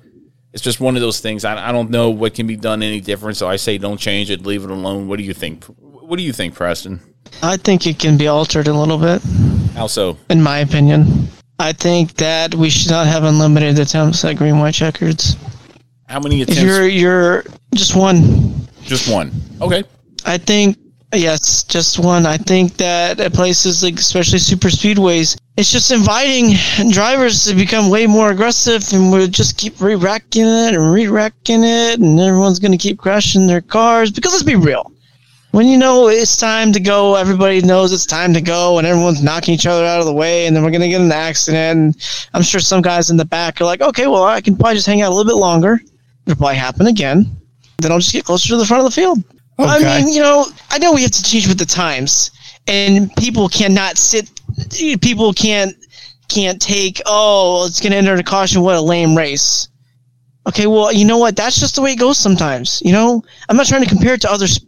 A: It's just one of those things. I, I don't know what can be done any different, so I say don't change it, leave it alone. What do you think? What do you think, Preston?
B: I think it can be altered a little bit.
A: How so?
B: In my opinion, I think that we should not have unlimited attempts at green white checkers.
A: How many attempts?
B: If you're you're Just one.
A: Just one. Okay.
B: I think yes, just one. I think that at places like especially super speedways, it's just inviting drivers to become way more aggressive, and we'll just keep re-racking it and re-racking it, and everyone's gonna keep crashing their cars. Because let's be real, when you know it's time to go, everybody knows it's time to go, and everyone's knocking each other out of the way, and then we're gonna get an accident. And I'm sure some guys in the back are like, okay, well, I can probably just hang out a little bit longer. It'll probably happen again. Then I'll just get closer to the front of the field. I mean, you know, I know we have to change with the times, and people cannot sit. People can't can't take. Oh, it's going to enter the caution. What a lame race. Okay, well, you know what? That's just the way it goes sometimes. You know, I'm not trying to compare it to other s-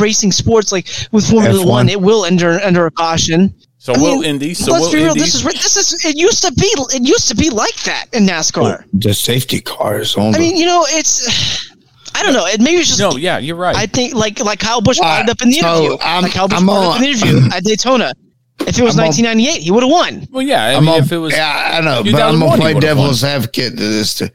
B: racing sports like with Formula
C: F1.
B: One. It will ender under a caution.
A: So
B: I
A: will
B: mean,
A: Indy. So
B: let's
A: will
B: be real.
A: Indy.
B: This is this is it used to be it used to be like that in NASCAR.
C: The safety cars on
B: I mean, you know, it's I don't know. It maybe it's just
A: no, yeah, you're right.
B: I think like like Kyle Busch
C: Well,
B: brought it up in the
C: so
B: interview.
C: I'm-
B: like Kyle Busch
C: I'm
B: brought up in the interview at Daytona. If it was
C: I'm on-
B: 1998, he would have won.
A: well, yeah. I
C: I'm
A: mean,
C: on-
A: if it was,
C: yeah, I know, but I'm gonna play
A: would've
C: devil's advocate to this. Too.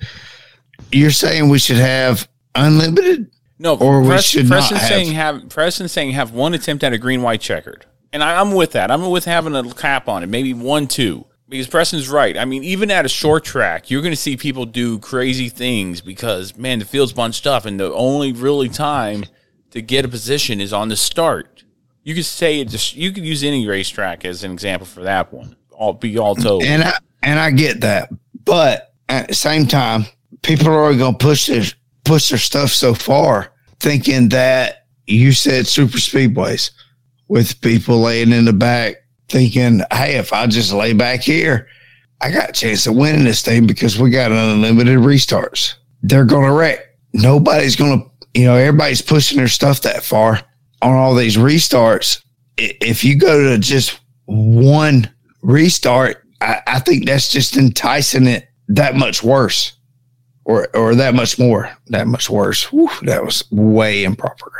C: You're saying we should have unlimited?
A: no,
C: or we
A: Pres-
C: should not
A: Preston's
C: have.
A: saying have Preston's saying have one attempt at a green white checkered, and I, I'm with that. I'm with having a cap on it, maybe one, two. Because Preston's right. I mean, even at a short track, you're going to see people do crazy things because man, the field's bunched up, and the only really time to get a position is on the start. You could say it. Just, you could use any racetrack as an example for that one. All be all told.
C: And I and I get that, but at the same time, people are gonna push their push their stuff so far, thinking that you said super speedways with people laying in the back, thinking, hey, if I just lay back here, I got a chance of winning this thing because we got unlimited restarts. They're gonna wreck. Nobody's gonna, you know, everybody's pushing their stuff that far on all these restarts. If you go to just one restart, I, I think that's just enticing it that much worse, or or that much more, that much worse. That was way improper.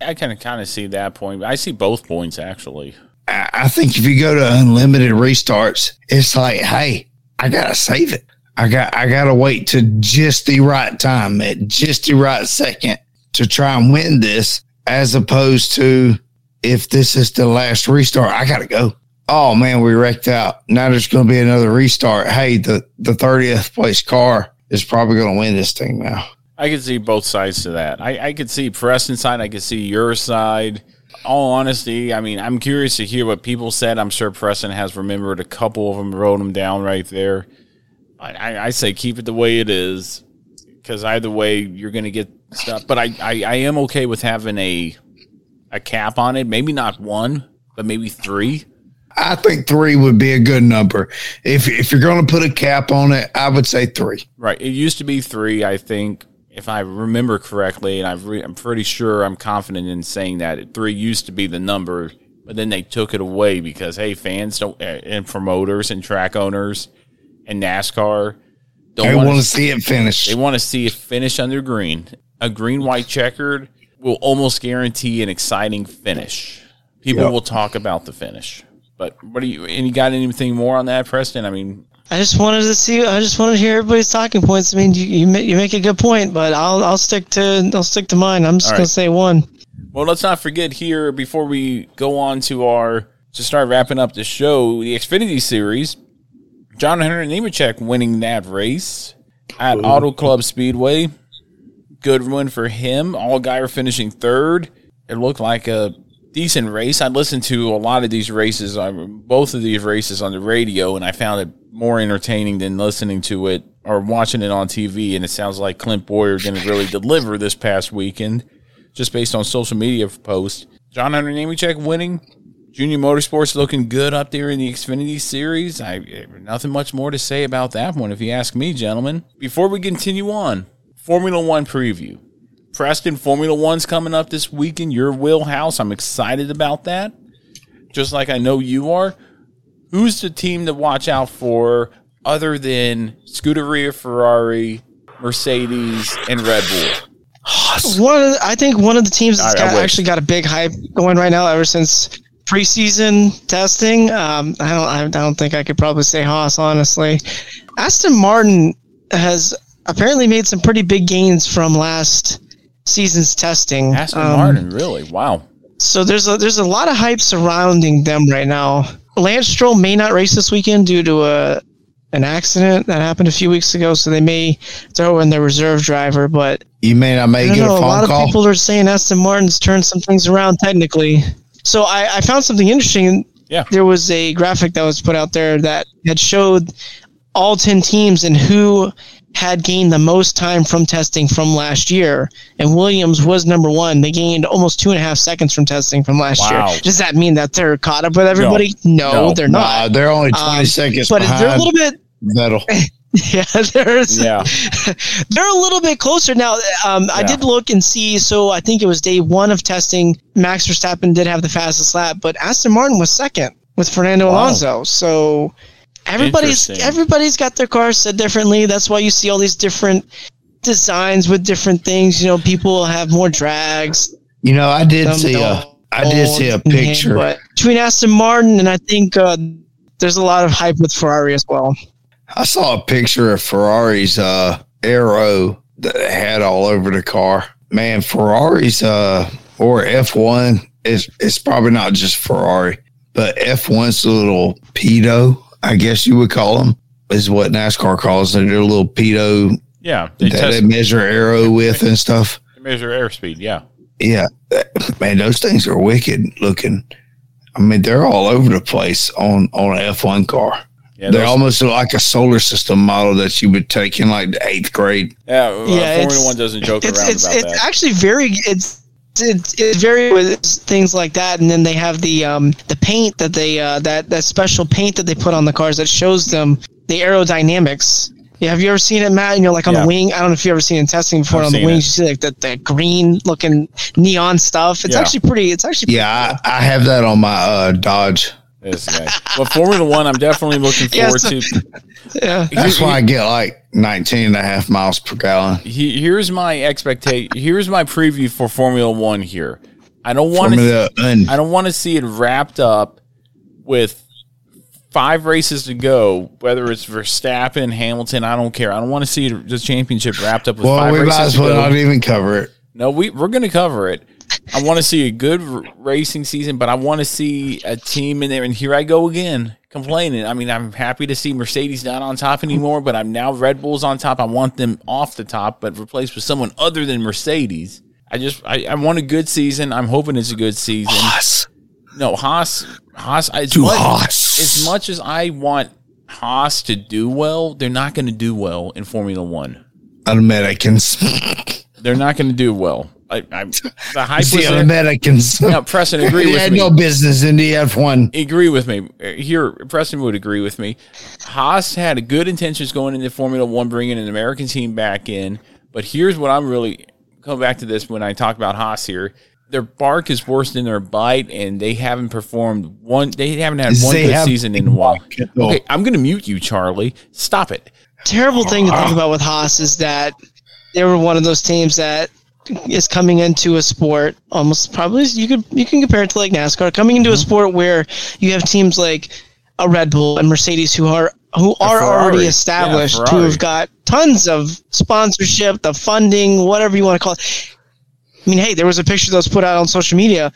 A: I can kind of see that point. I see both points actually.
C: I, think if you go to unlimited restarts, it's like, hey, I gotta save it. I got I gotta wait to just the right time at just the right second to try and win this, as opposed to if this is the last restart, I gotta go. Oh man, we wrecked out. Now there's gonna be another restart. Hey, the the thirtieth place car is probably gonna win this thing now.
A: I could see both sides to that. I, I could see Preston's side. I could see your side. All honesty, I mean, I'm curious to hear what people said. I'm sure Preston has remembered a couple of them, wrote them down right there. I, I, I say keep it the way it is, because either way you're going to get stuff. But I, I, I am okay with having a a cap on it. Maybe not one, but maybe three.
C: I think three would be a good number. If if you're gonna put a cap on it, I would say three.
A: Right. It used to be three, I think, if I remember correctly, and I've re- I'm pretty sure I'm confident in saying that three used to be the number, but then they took it away because hey, fans don't uh, and promoters and track owners and NASCAR don't want
C: to. see it finish.
A: They want to see it finish under green. A green white checkered will almost guarantee an exciting finish. People
C: Yep.
A: will talk about the finish. But what do you? And you got anything more on that, Preston? I mean,
B: I just wanted to see. I just wanted to hear everybody's talking points. I mean, you you, ma- you make a good point, but I'll I'll stick to I'll stick to mine. I'm just
A: All
B: gonna
A: right.
B: say one.
A: Well, let's not forget here before we go on to our to start wrapping up the show, the Xfinity Series. John Hunter Nemechek winning that race at Auto Club Speedway. Good win for him. Allgaier finishing third. It looked like a decent race. I listened to a lot of these races, uh, both of these races on the radio, and I found it more entertaining than listening to it or watching it on TV. And it sounds like Clint Bowyer didn't really deliver this past weekend just based on social media posts. John Hunter Nemechek winning. Junior Motorsports looking good up there in the Xfinity Series. I nothing much more to say about that one, if you ask me, gentlemen. Before we continue on, Formula One preview. Preston, Formula One's coming up this week in your wheelhouse. I'm excited about that. Just like I know you are. Who's the team to watch out for other than Scuderia Ferrari, Mercedes, and Red Bull?
B: One of the, I think one of the teams that's
A: right,
B: got, actually got a big hype going right now ever since preseason testing. Um, I don't I don't think I could probably say Haas honestly. Aston Martin has apparently made some pretty big gains from last season's testing.
A: Aston
B: Um,
A: Martin, really? Wow.
B: So there's a there's a lot of hype surrounding them right now. Lance Stroll may not race this weekend due to a an accident that happened a few weeks ago, so they may throw in their reserve driver. But
C: You may not
B: I
C: make it a.
B: A
C: phone
B: lot
C: call.
B: of people are saying Aston Martin's turned some things around technically. So I, I found something interesting.
A: Yeah.
B: There was a graphic that was put out there that had showed all 10 teams and who had gained the most time from testing from last year. And Williams was number one. They gained almost two and a half seconds from testing from last
A: Wow.
B: year. Does that mean that they're caught up with everybody? No,
A: No.
B: they're
C: Nah,
B: not.
C: they're only 20
B: Um,
C: seconds
B: But
C: behind
B: they're a little bit
C: Vettel.
B: yeah, there's
A: Yeah.
B: they're a little bit closer now. Um, I did look and see. So I think it was day one of testing. Max Verstappen did have the fastest lap, but Aston Martin was second with Fernando
A: Wow.
B: Alonso. So everybody's everybody's got their cars set differently. That's why you see all these different designs with different things. You know, people have more drags.
C: You know, I did
B: some
C: see a I did see a picture.
B: But between Aston Martin and I think uh, there's a lot of hype with Ferrari as well.
C: I saw a picture of Ferrari's uh, aero that it had all over the car. Man, Ferrari's uh, or F1 is it's probably not just Ferrari, but F1's a little pitot, I guess you would call them, is what NASCAR calls it. Their little pitot
A: Yeah. They
C: that
A: test
C: they measure aero with and stuff.
A: they measure airspeed. Yeah.
C: Yeah, man, those things are wicked looking. I mean, they're all over the place on on an F1 car.
A: Yeah.
C: They're almost like a solar system model that you would take in like the eighth grade.
A: yeah. uh,
B: Yeah,
A: Formula
B: it's-
A: One doesn't joke
B: it's
A: around
B: it's,
A: about
B: it's
A: that.
B: actually very it's it's it's very with things like that and then they have the um the paint that they uh that that special paint that they put on the cars that shows them the aerodynamics yeah have you ever seen it matt you know like on
A: Yeah.
B: the wing i don't know if you ever seen it in testing before
A: I've
B: on the
A: seen
B: wings
A: it.
B: you see like that the green looking neon stuff it's
A: Yeah.
B: actually pretty it's actually
C: Yeah, I, I have that on my uh, Dodge.
A: This guy. Well, Formula One, I'm definitely looking
B: Yeah,
A: forward
B: so-
A: to.
B: yeah
C: That's why I get like 19 and a half miles per gallon.
A: He, here's my expectation. Here's my preview for Formula One. Here, I don't want to. I don't want to see it wrapped up with five races to go. Whether it's Verstappen, Hamilton, I don't care. I don't want to see the championship wrapped up with
C: Well,
A: five
C: we
A: races
C: might as
A: to
C: well
A: go.
C: not even cover it.
A: No, we we're going to cover it. I want to see a good r- racing season, but I want to see a team in there. And here I go again complaining. I mean, I'm happy to see Mercedes not on top anymore, but I'm now Red Bull's on top. I want them off the top, but replaced with someone other than Mercedes. I just I, I want a good season. I'm hoping it's a good season.
C: Haas.
A: No, Haas Haas as
C: To
A: much,
C: Haas.
A: as much as I want Haas to do well, they're not going to do well in Formula One.
C: Americans.
A: They're not going to do well. I, I, the hype was
C: the
A: there.
C: Americans.
A: Now, Preston, agree
C: They
A: with
C: had
A: me.
C: no business in the F1.
A: agree with me. Here, Preston would agree with me. Haas had good intentions going into Formula One, bringing an American team back in. But here's what I'm really come back to this when I talk about Haas here. Their bark is worse than their bite, and they haven't performed one. They haven't had one
C: They
A: good season in a while.
C: bark at all.
A: Okay, I'm going to mute you, Charlie. Stop it.
B: terrible thing to think ah. about with Haas is that they were one of those teams that is coming into a sport almost probably you could you can compare it to like NASCAR coming into a
A: Mm-hmm.
B: sport where you have teams like a Red Bull and Mercedes who are who are
A: Ferrari.
B: already
A: Yeah,
B: established who have got tons of sponsorship the funding whatever you want to call it I mean hey there was a picture that was put out on social media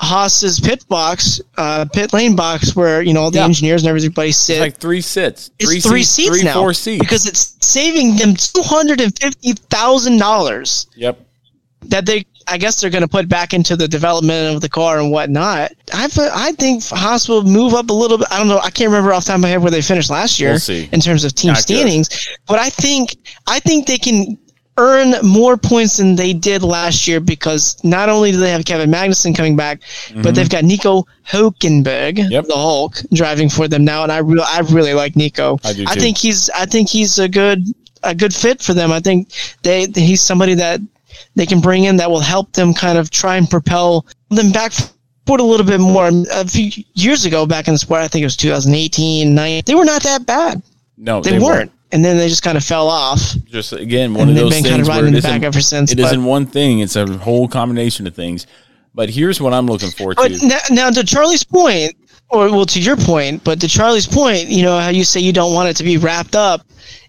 B: Haas's pit box uh, pit lane box where you know all the
A: Yeah.
B: engineers and everybody sit
A: It's like three sits.
B: it's
A: three,
B: three, seats,
A: three,
B: now
A: four seats.
B: because it's saving them two hundred and fifty thousand dollars
A: yep.
B: That they I guess they're going to put back into the development of the car and whatnot. I I think Haas will move up a little bit. I don't know. I can't remember off the top of my head where they finished last year
A: We'll
B: in terms of team
A: Not good.
B: standings, but I think I think they can earn more points than they did last year because not only do they have Kevin Magnussen coming back, but they've got Nico Hulkenberg,
A: Mm-hmm. Yep.
B: the Hulk, driving for them now, and I really I really like Nico.
A: I do
B: I think he's I think he's a good a good fit for them. I think they he's somebody that they can bring in that will help them kind of try and propel them back forward a little bit more. A few years ago, back in the sport, I think it was 2018, 9, they were not that bad.
A: No,
B: They, weren't. And then they just kind of fell off.
A: Just again, one
B: And
A: of those
B: been kind
A: things
B: of
A: where it
B: in the back
A: isn't,
B: ever since.
A: it isn't one thing; it's a whole combination of things. But here's what I'm looking forward to.
B: now, now to Charlie's point, or well, to your point, but to Charlie's point, you know how you say you don't want it to be wrapped up,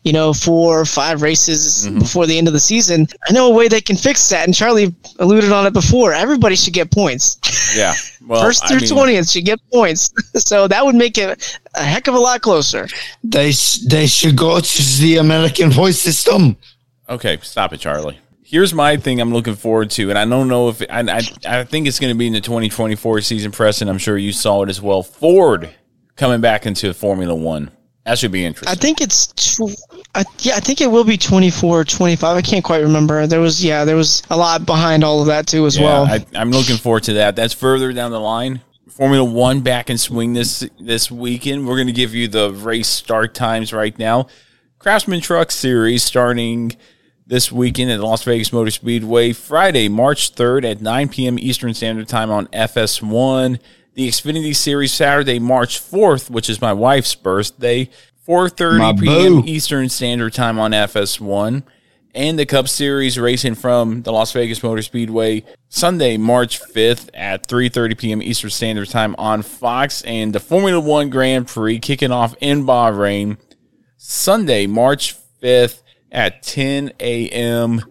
B: you know, four or five races
A: Mm-hmm.
B: before the end of the season. I know a way they can fix that, and Charlie alluded on it before. Everybody should get points.
A: Yeah. Well,
B: First
A: I
B: through
A: mean,
B: twentieth should get points, so that would make it a heck of a lot closer.
C: They sh- they should go to the American voice system.
A: Okay, stop it, Charlie. Here's my thing I'm looking forward to, and I don't know if I I, I think it's going to be in the 2024 season. Preston, I'm sure you saw it as well. Ford coming back into Formula One. That should be interesting.
B: I think it's tw- I, yeah, I think it will be 24, 25. I can't quite remember. There was yeah, there was a lot behind all of that too as
A: yeah,
B: well.
A: I, I'm looking forward to that. That's further down the line. Formula One back in swing this this weekend. We're going to give you the race start times right now. Craftsman Truck Series starting this weekend at Las Vegas Motor Speedway, Friday, March 3rd at 9 p.m. Eastern Standard Time on FS1. The Xfinity Series Saturday, March 4th, which is my wife's birthday, 4:30 p.m. Eastern Standard Time on FS1. And the Cup Series racing from the Las Vegas Motor Speedway Sunday, March 5th at 3:30 p.m. Eastern Standard Time on Fox and the Formula 1 Grand Prix kicking off in Bahrain Sunday, March 5th at 10 a.m.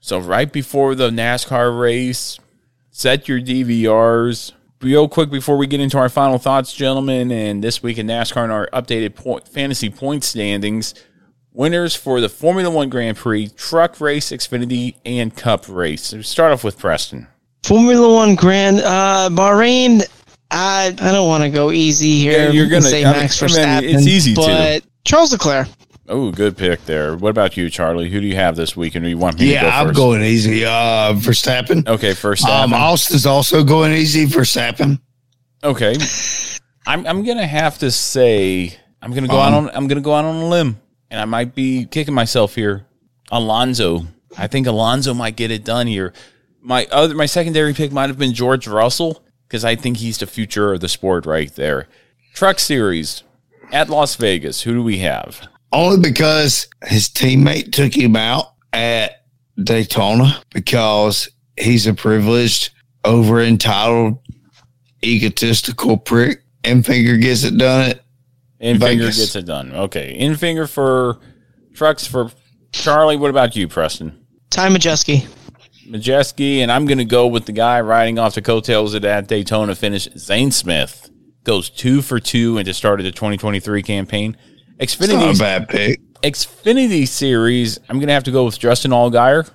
A: So right before the NASCAR race, set your DVRs. Real quick before we get into our final thoughts, gentlemen, and this week in NASCAR and our updated point, fantasy point standings. Winners for the Formula One Grand Prix, Truck Race, Xfinity, and Cup Race. So start off with Preston.
B: Formula One Grand uh, Bahrain. I I don't want to go easy here.
A: Yeah, you're gonna-
B: say
A: I mean,
B: Max
A: I mean,
B: Verstappen.
A: it's easy to.
B: but Charles Leclerc.
A: Oh, good pick there. What about you, Charlie? Who do you have this week, and do you want me to go
C: Yeah, I'm going easy. Uh, Verstappen.
A: Okay, first.
C: Um, Austin's also going easy. For Verstappen.
A: Okay. I'm I'm gonna have to say I'm gonna go out
C: Um,
A: on I'm gonna go out on a limb, and I might be kicking myself here. Alonso. I think Alonso might get it done here. My other my secondary pick might have been George Russell because I think he's the future of the sport right there. Truck Series at Las Vegas. Who do we have?
C: Only because his teammate took him out at Daytona because he's a privileged, over entitled, egotistical prick. Infinger gets it done it.
A: Infinger
C: Vegas.
A: gets it done. Okay, Infinger for trucks for Charlie. What about you, Preston?
B: Ty Majeski.
A: Majeski, and I'm going to go with the guy riding off the coattails of that Daytona finish. Zane Smith goes two for two and just started the 2023 campaign.
C: It's not a
A: Xfinity
C: bad pick.
A: Xfinity Series. I'm going to have to go with Justin Allgaier.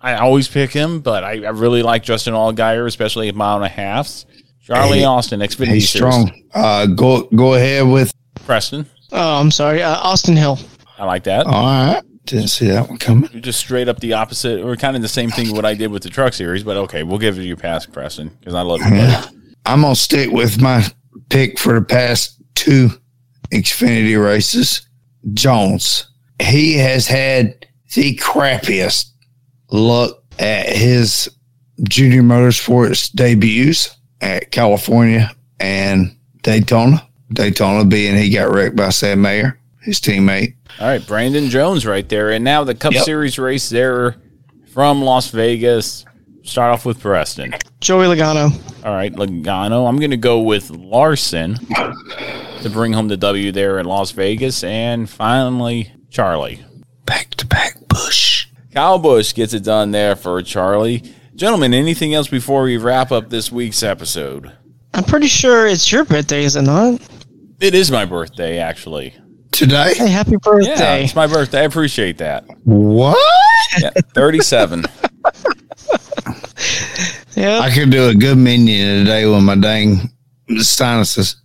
A: I always pick him, but I, I really like Justin Allgaier, especially at mile and a halves. Charlie
C: Hey,
A: Austin, Xfinity
C: He's
A: Series.
C: strong. Uh, go go ahead with.
A: Preston,
B: Oh, I'm sorry, uh, Austin Hill.
A: I like that.
C: All right. Didn't see that one coming.
A: You're just straight up the opposite, or kind of the same thing what I did with the Truck Series. But okay, we'll give it you a pass, Preston, because I love you. buddy.
C: I'm gonna stick with my pick for the past two Xfinity races. Jones. He has had the crappiest luck at his junior motorsports debuts at California and Daytona. Daytona being he got wrecked by Sam Mayer, his teammate.
A: All right, Brandon Jones right there. And now the Cup
C: Yep.
A: Series race there from Las Vegas. Start off with Preston.
B: Joey Logano.
A: All right, Logano. I'm going to go with Larson to bring home the W there in Las Vegas. And finally, Charlie.
C: Back to back Busch.
A: Kyle Busch gets it done there for Charlie. Gentlemen, anything else before we wrap up this week's episode?
B: I'm pretty sure it's your birthday, is it not?
A: It is my birthday, actually.
C: Today?
B: Hey, happy
A: Yeah,
B: birthday.
A: it's my birthday. I appreciate that.
C: What?
A: Yeah, 37.
B: Yeah.
C: I could do a good minion today with my dang sinuses.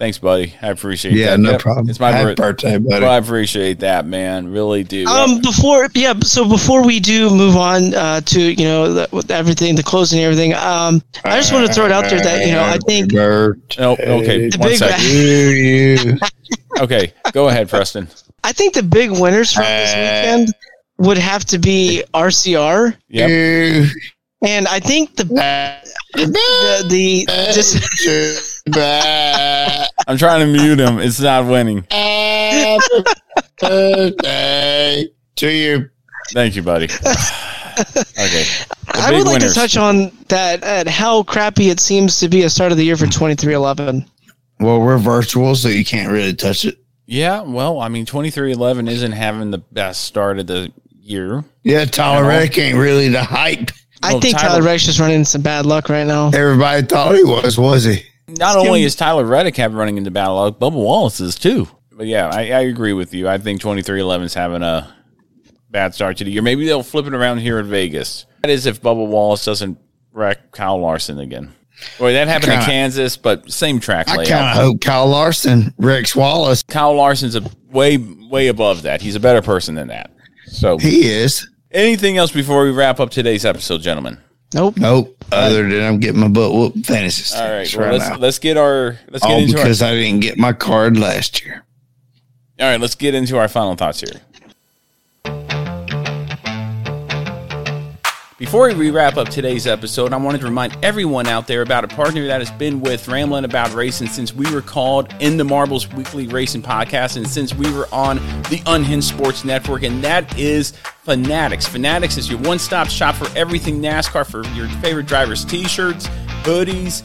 A: Thanks, buddy. I appreciate that.
C: Yeah,
A: that.
C: no
A: Yep,
C: problem.
A: It's my
C: Happy
A: birthday.
C: birthday, buddy.
A: Well, I appreciate that, man. Really do.
B: Um, before yeah, so before we do move on uh, to you know the, with everything, the closing and everything, um, I just want to throw it out there that you know I think
A: oh, okay.
B: The
A: One
B: big.
C: You, you.
A: Okay, go ahead, Preston.
B: I think the big winners from this weekend would have to be RCR,
A: Yep.
B: and I think the the, the just
A: I'm trying to mute him. It's not winning.
C: Happy birthday to you.
A: Thank you, buddy. Okay. The
B: I would like
A: winners.
B: to touch on that at how crappy it seems to be a start of the year for 23XI.
C: Well, we're virtual, so you can't really touch it.
A: Yeah, well, I mean, 23XI isn't having the best start of the year.
C: Yeah, Tyler
A: At.
C: Reddick ain't really the hype
B: I
A: Well,
B: think
A: Tyler-
B: Tyler Reddick's just running some bad luck right now.
C: everybody thought he was, was he?
A: Not only is Tyler Reddick have running into battle luck, Bubba Wallace is too. But yeah, I, I agree with you. I think 23XI is having a bad start to the year. Maybe they'll flip it around here in Vegas. That is if Bubba Wallace doesn't wreck Kyle Larson again. Boy, that happened in
C: Kinda-
A: Kansas, but same track
C: I
A: layout.
C: kind of hope Kyle Larson, wrecks Wallace,
A: Kyle Larson's a way way above that. He's a better person than that. So,
C: he is.
A: anything else before we wrap up today's episode, gentlemen?
B: Nope.
C: Nope. Other than I'm getting my butt whooped fantasy.
A: All right, well,
C: right
A: let's
C: now.
A: let's get our let's get
C: All
A: into our
C: because I didn't get my card last year.
A: all right. Let's get into our final thoughts here. Before we wrap up today's episode, I wanted to remind everyone out there about a partner that has been with Ramblin' About Racing since we were called In the Marbles Weekly Racing Podcast and since we were on the Unhinged Sports Network, and that is Fanatics. Fanatics is your one stop shop for everything NASCAR for your favorite drivers' t shirts, hoodies,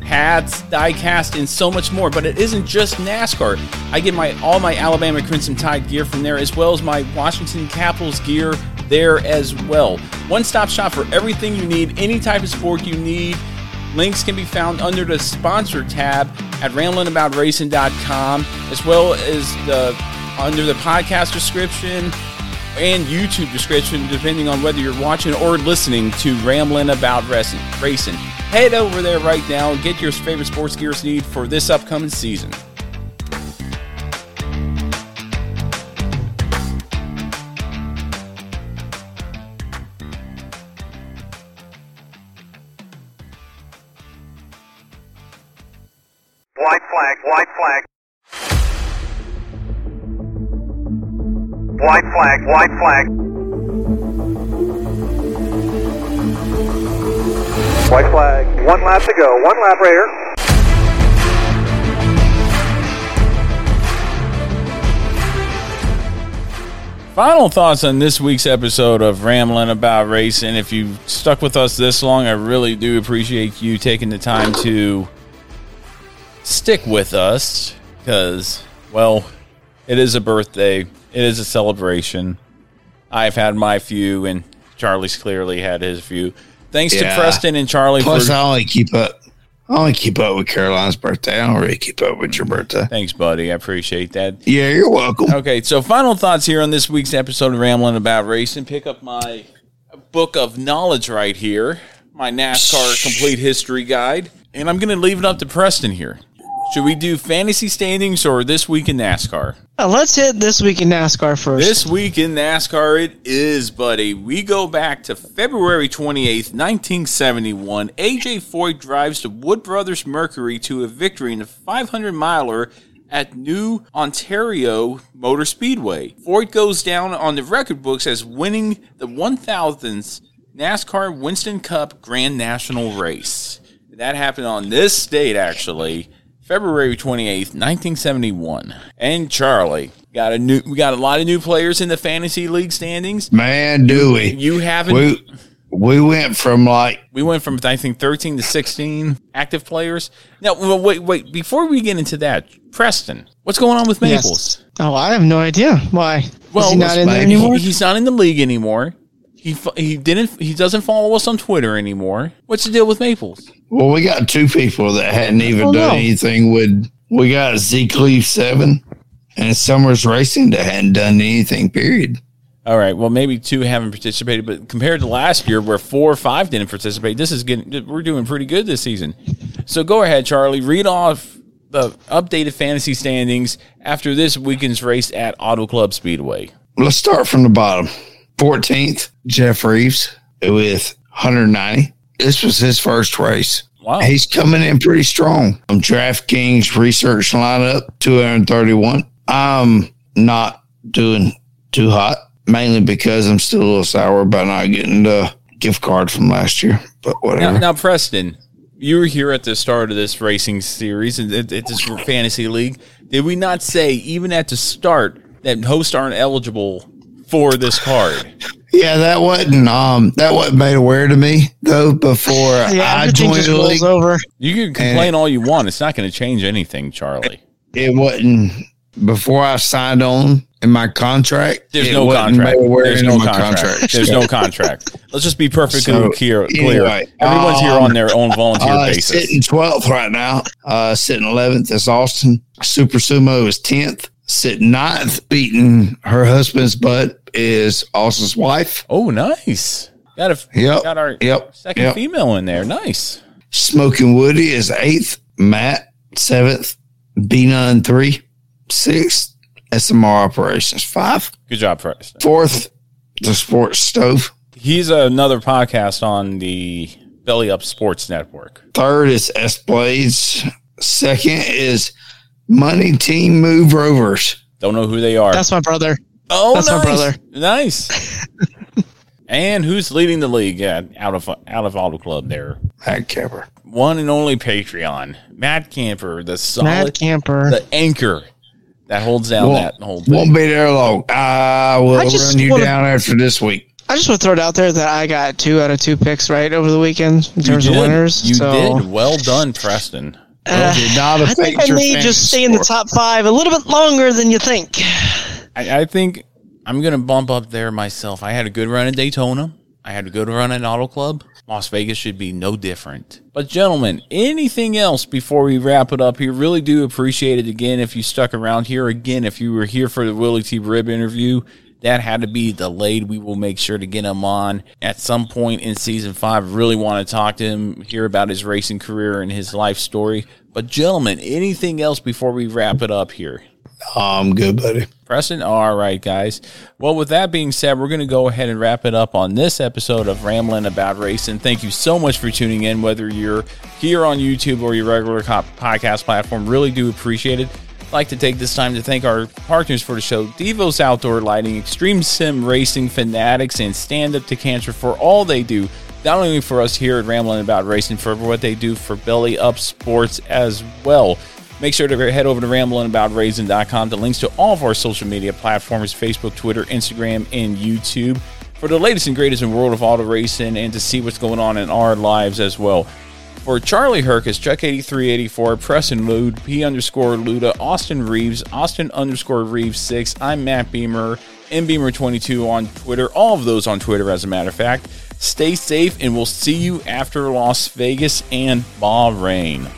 A: hats, diecast, and so much more. But it isn't just NASCAR. I get my all my Alabama Crimson Tide gear from there, as well as my Washington Capitals gear there as well. One stop shop for everything you need, any type of sport you need. Links can be found under the sponsor tab at ramblingaboutracing.com, as well as the under the podcast description and YouTube description, depending on whether you're watching or listening to Ramblin' About Racing. Head over there right now and get your favorite sports gears need for this upcoming season.
D: White flag, white flag. White flag, white flag. White flag. One lap to go. One lap right here.
A: Final thoughts on this week's episode of Rambling About Racing. If you've stuck with us this long, I really do appreciate you taking the time to stick with us because, well, it is a birthday, it is a celebration. I've had my few, and Charlie's clearly had his few. Thanks
C: Yeah.
A: to Preston and Charlie
C: Plus,
A: for.
C: I only keep up. I only keep up with Caroline's birthday. I don't really keep up with your birthday.
A: Thanks, buddy. I appreciate that.
C: Yeah, you're welcome.
A: Okay, so final thoughts here on this week's episode of Rambling About Racing. Pick up my book of knowledge right here, my NASCAR complete history guide, and I'm going to leave it up to Preston here. Should we do fantasy standings or this week in NASCAR?
B: Uh, let's hit this week in NASCAR first.
A: This week in NASCAR, it is, buddy. We go back to February 28th, 1971. AJ Foyt drives the Wood Brothers Mercury to a victory in the 500 miler at New Ontario Motor Speedway. Foyt goes down on the record books as winning the 1000th NASCAR Winston Cup Grand National Race. That happened on this date, actually. February 28th, 1971. And Charlie, got a new we got a lot of new players in the fantasy league standings.
C: Man, do we?
A: You haven't we,
C: We we went from like we
A: went from I think 13 to 16 active players. Now, well, wait, wait, before we get into that, Preston, what's going on with
B: Yes.
A: Maples?
B: Oh, I have no idea why.
A: Well,
B: Is he not in there anymore?
A: He's not in the league anymore. He he didn't he doesn't follow us on Twitter anymore. What's the deal with Maples?
C: well, we got two people that hadn't even
B: Oh,
C: done
B: no.
C: anything with. We got Zeke Leaf seven and Summers Racing that hadn't done anything. Period.
A: All right. Well, maybe two haven't participated, but compared to last year, where four or five didn't participate, this is getting we're doing pretty good this season. So go ahead, Charlie. Read off the updated fantasy standings after this weekend's race at Auto Club Speedway.
C: Let's start from the bottom. 14th, Jeff Reeves with 190. This was his first race.
A: Wow.
C: He's coming in pretty strong. Um, DraftKings research lineup 231. I'm not doing too hot, mainly because I'm still a little sour about not getting the gift card from last year. But
A: Now,
C: whatever.
A: now, Preston, you were here at the start of this racing series and at this fantasy league. Did we not say even at the start that hosts aren't eligible for this card?
C: Yeah, that wasn't um that wasn't made aware to me though before
B: Yeah,
C: I joined the league.
B: over.
A: You can complain all you want. It's not going to change anything, Charlie.
C: It wasn't before I signed on in my contract.
A: There's no contract. There's no
C: my
A: contract. There's no contract. Let's just be perfectly
C: So,
A: clear. clear.
C: anyway,
A: Everyone's here
C: um,
A: on their own volunteer
C: Uh,
A: basis.
C: sitting twelfth right now. Uh, sitting eleventh is Austin. Super Sumo is tenth. Sitting ninth, beating her husband's butt is Austin's wife.
A: Oh, nice. Got a
C: Yep.
A: got our
C: Yep.
A: second
C: Yep.
A: female in there. Nice.
C: Smoking Woody is eighth. Matt seventh. B nine three. Sixth. SMR operations five.
A: Good job, Preston.
C: Fourth, the sports stove.
A: He's another podcast on the Belly Up Sports Network.
C: Third is S Blades. Second is Money Team Move Rovers.
A: Don't know who they are.
B: That's my brother.
A: Oh,
B: that's my
A: nice.
B: brother.
A: Nice. and who's leading the league at, out of out of Auto Club there?
C: Matt Camper,
A: One and only Patreon, Matt Camper, the solid,
B: Matt Camper.
A: the anchor that holds down
C: Won't-
A: that whole thing.
C: Won't be there long. I will
B: I just
C: run you
B: wanna-
C: down after this week.
B: I just want to throw it out there that I got two out of two picks right over the weekend in
A: You
B: terms of winners.
A: You
B: so,
A: did. Well done, Preston.
B: uh,
C: did not
B: I think I may just stay in the top five a little bit longer than you think.
A: I, I think I'm gonna bump up there myself. I had a good run at Daytona. I had a good run at Auto Club. Las Vegas should be no different. But gentlemen, anything else before we wrap it up here? Really do appreciate it again if you stuck around here. Again, if you were here for the Willy T. Ribbs interview, that had to be delayed. We will make sure to get him on at some point in season five. Really want to talk to him, hear about his racing career and his life story. But gentlemen, anything else before we wrap it up here?
C: I'm good, buddy.
A: Preston? All right, guys. Well, with that being said, we're going to go ahead and wrap it up on this episode of Rambling About Racing. Thank you so much for tuning in, whether you're here on YouTube or your regular podcast platform. Really do appreciate it. I'd like to take this time to thank our partners for the show Devos Outdoor Lighting, Extreme Sim Racing Fanatics, and Stand Up to Cancer for all they do, not only for us here at Rambling About Racing, for what they do for Belly Up Sports as well. Make sure to head over to ramblingaboutracing.com The links to all of our social media platforms Facebook, Twitter, Instagram, and YouTube for the latest and greatest in world of auto racing and to see what's going on in our lives as well. For Charlie Herkus, Chuck8384, Preston Lude, P underscore Luda, Austin Reeves, Austin underscore Reeves 6, I'm Matt Beamer, mbeamer22 on Twitter, all of those on Twitter as a matter of fact. Stay safe and we'll see you after Las Vegas and Bahrain.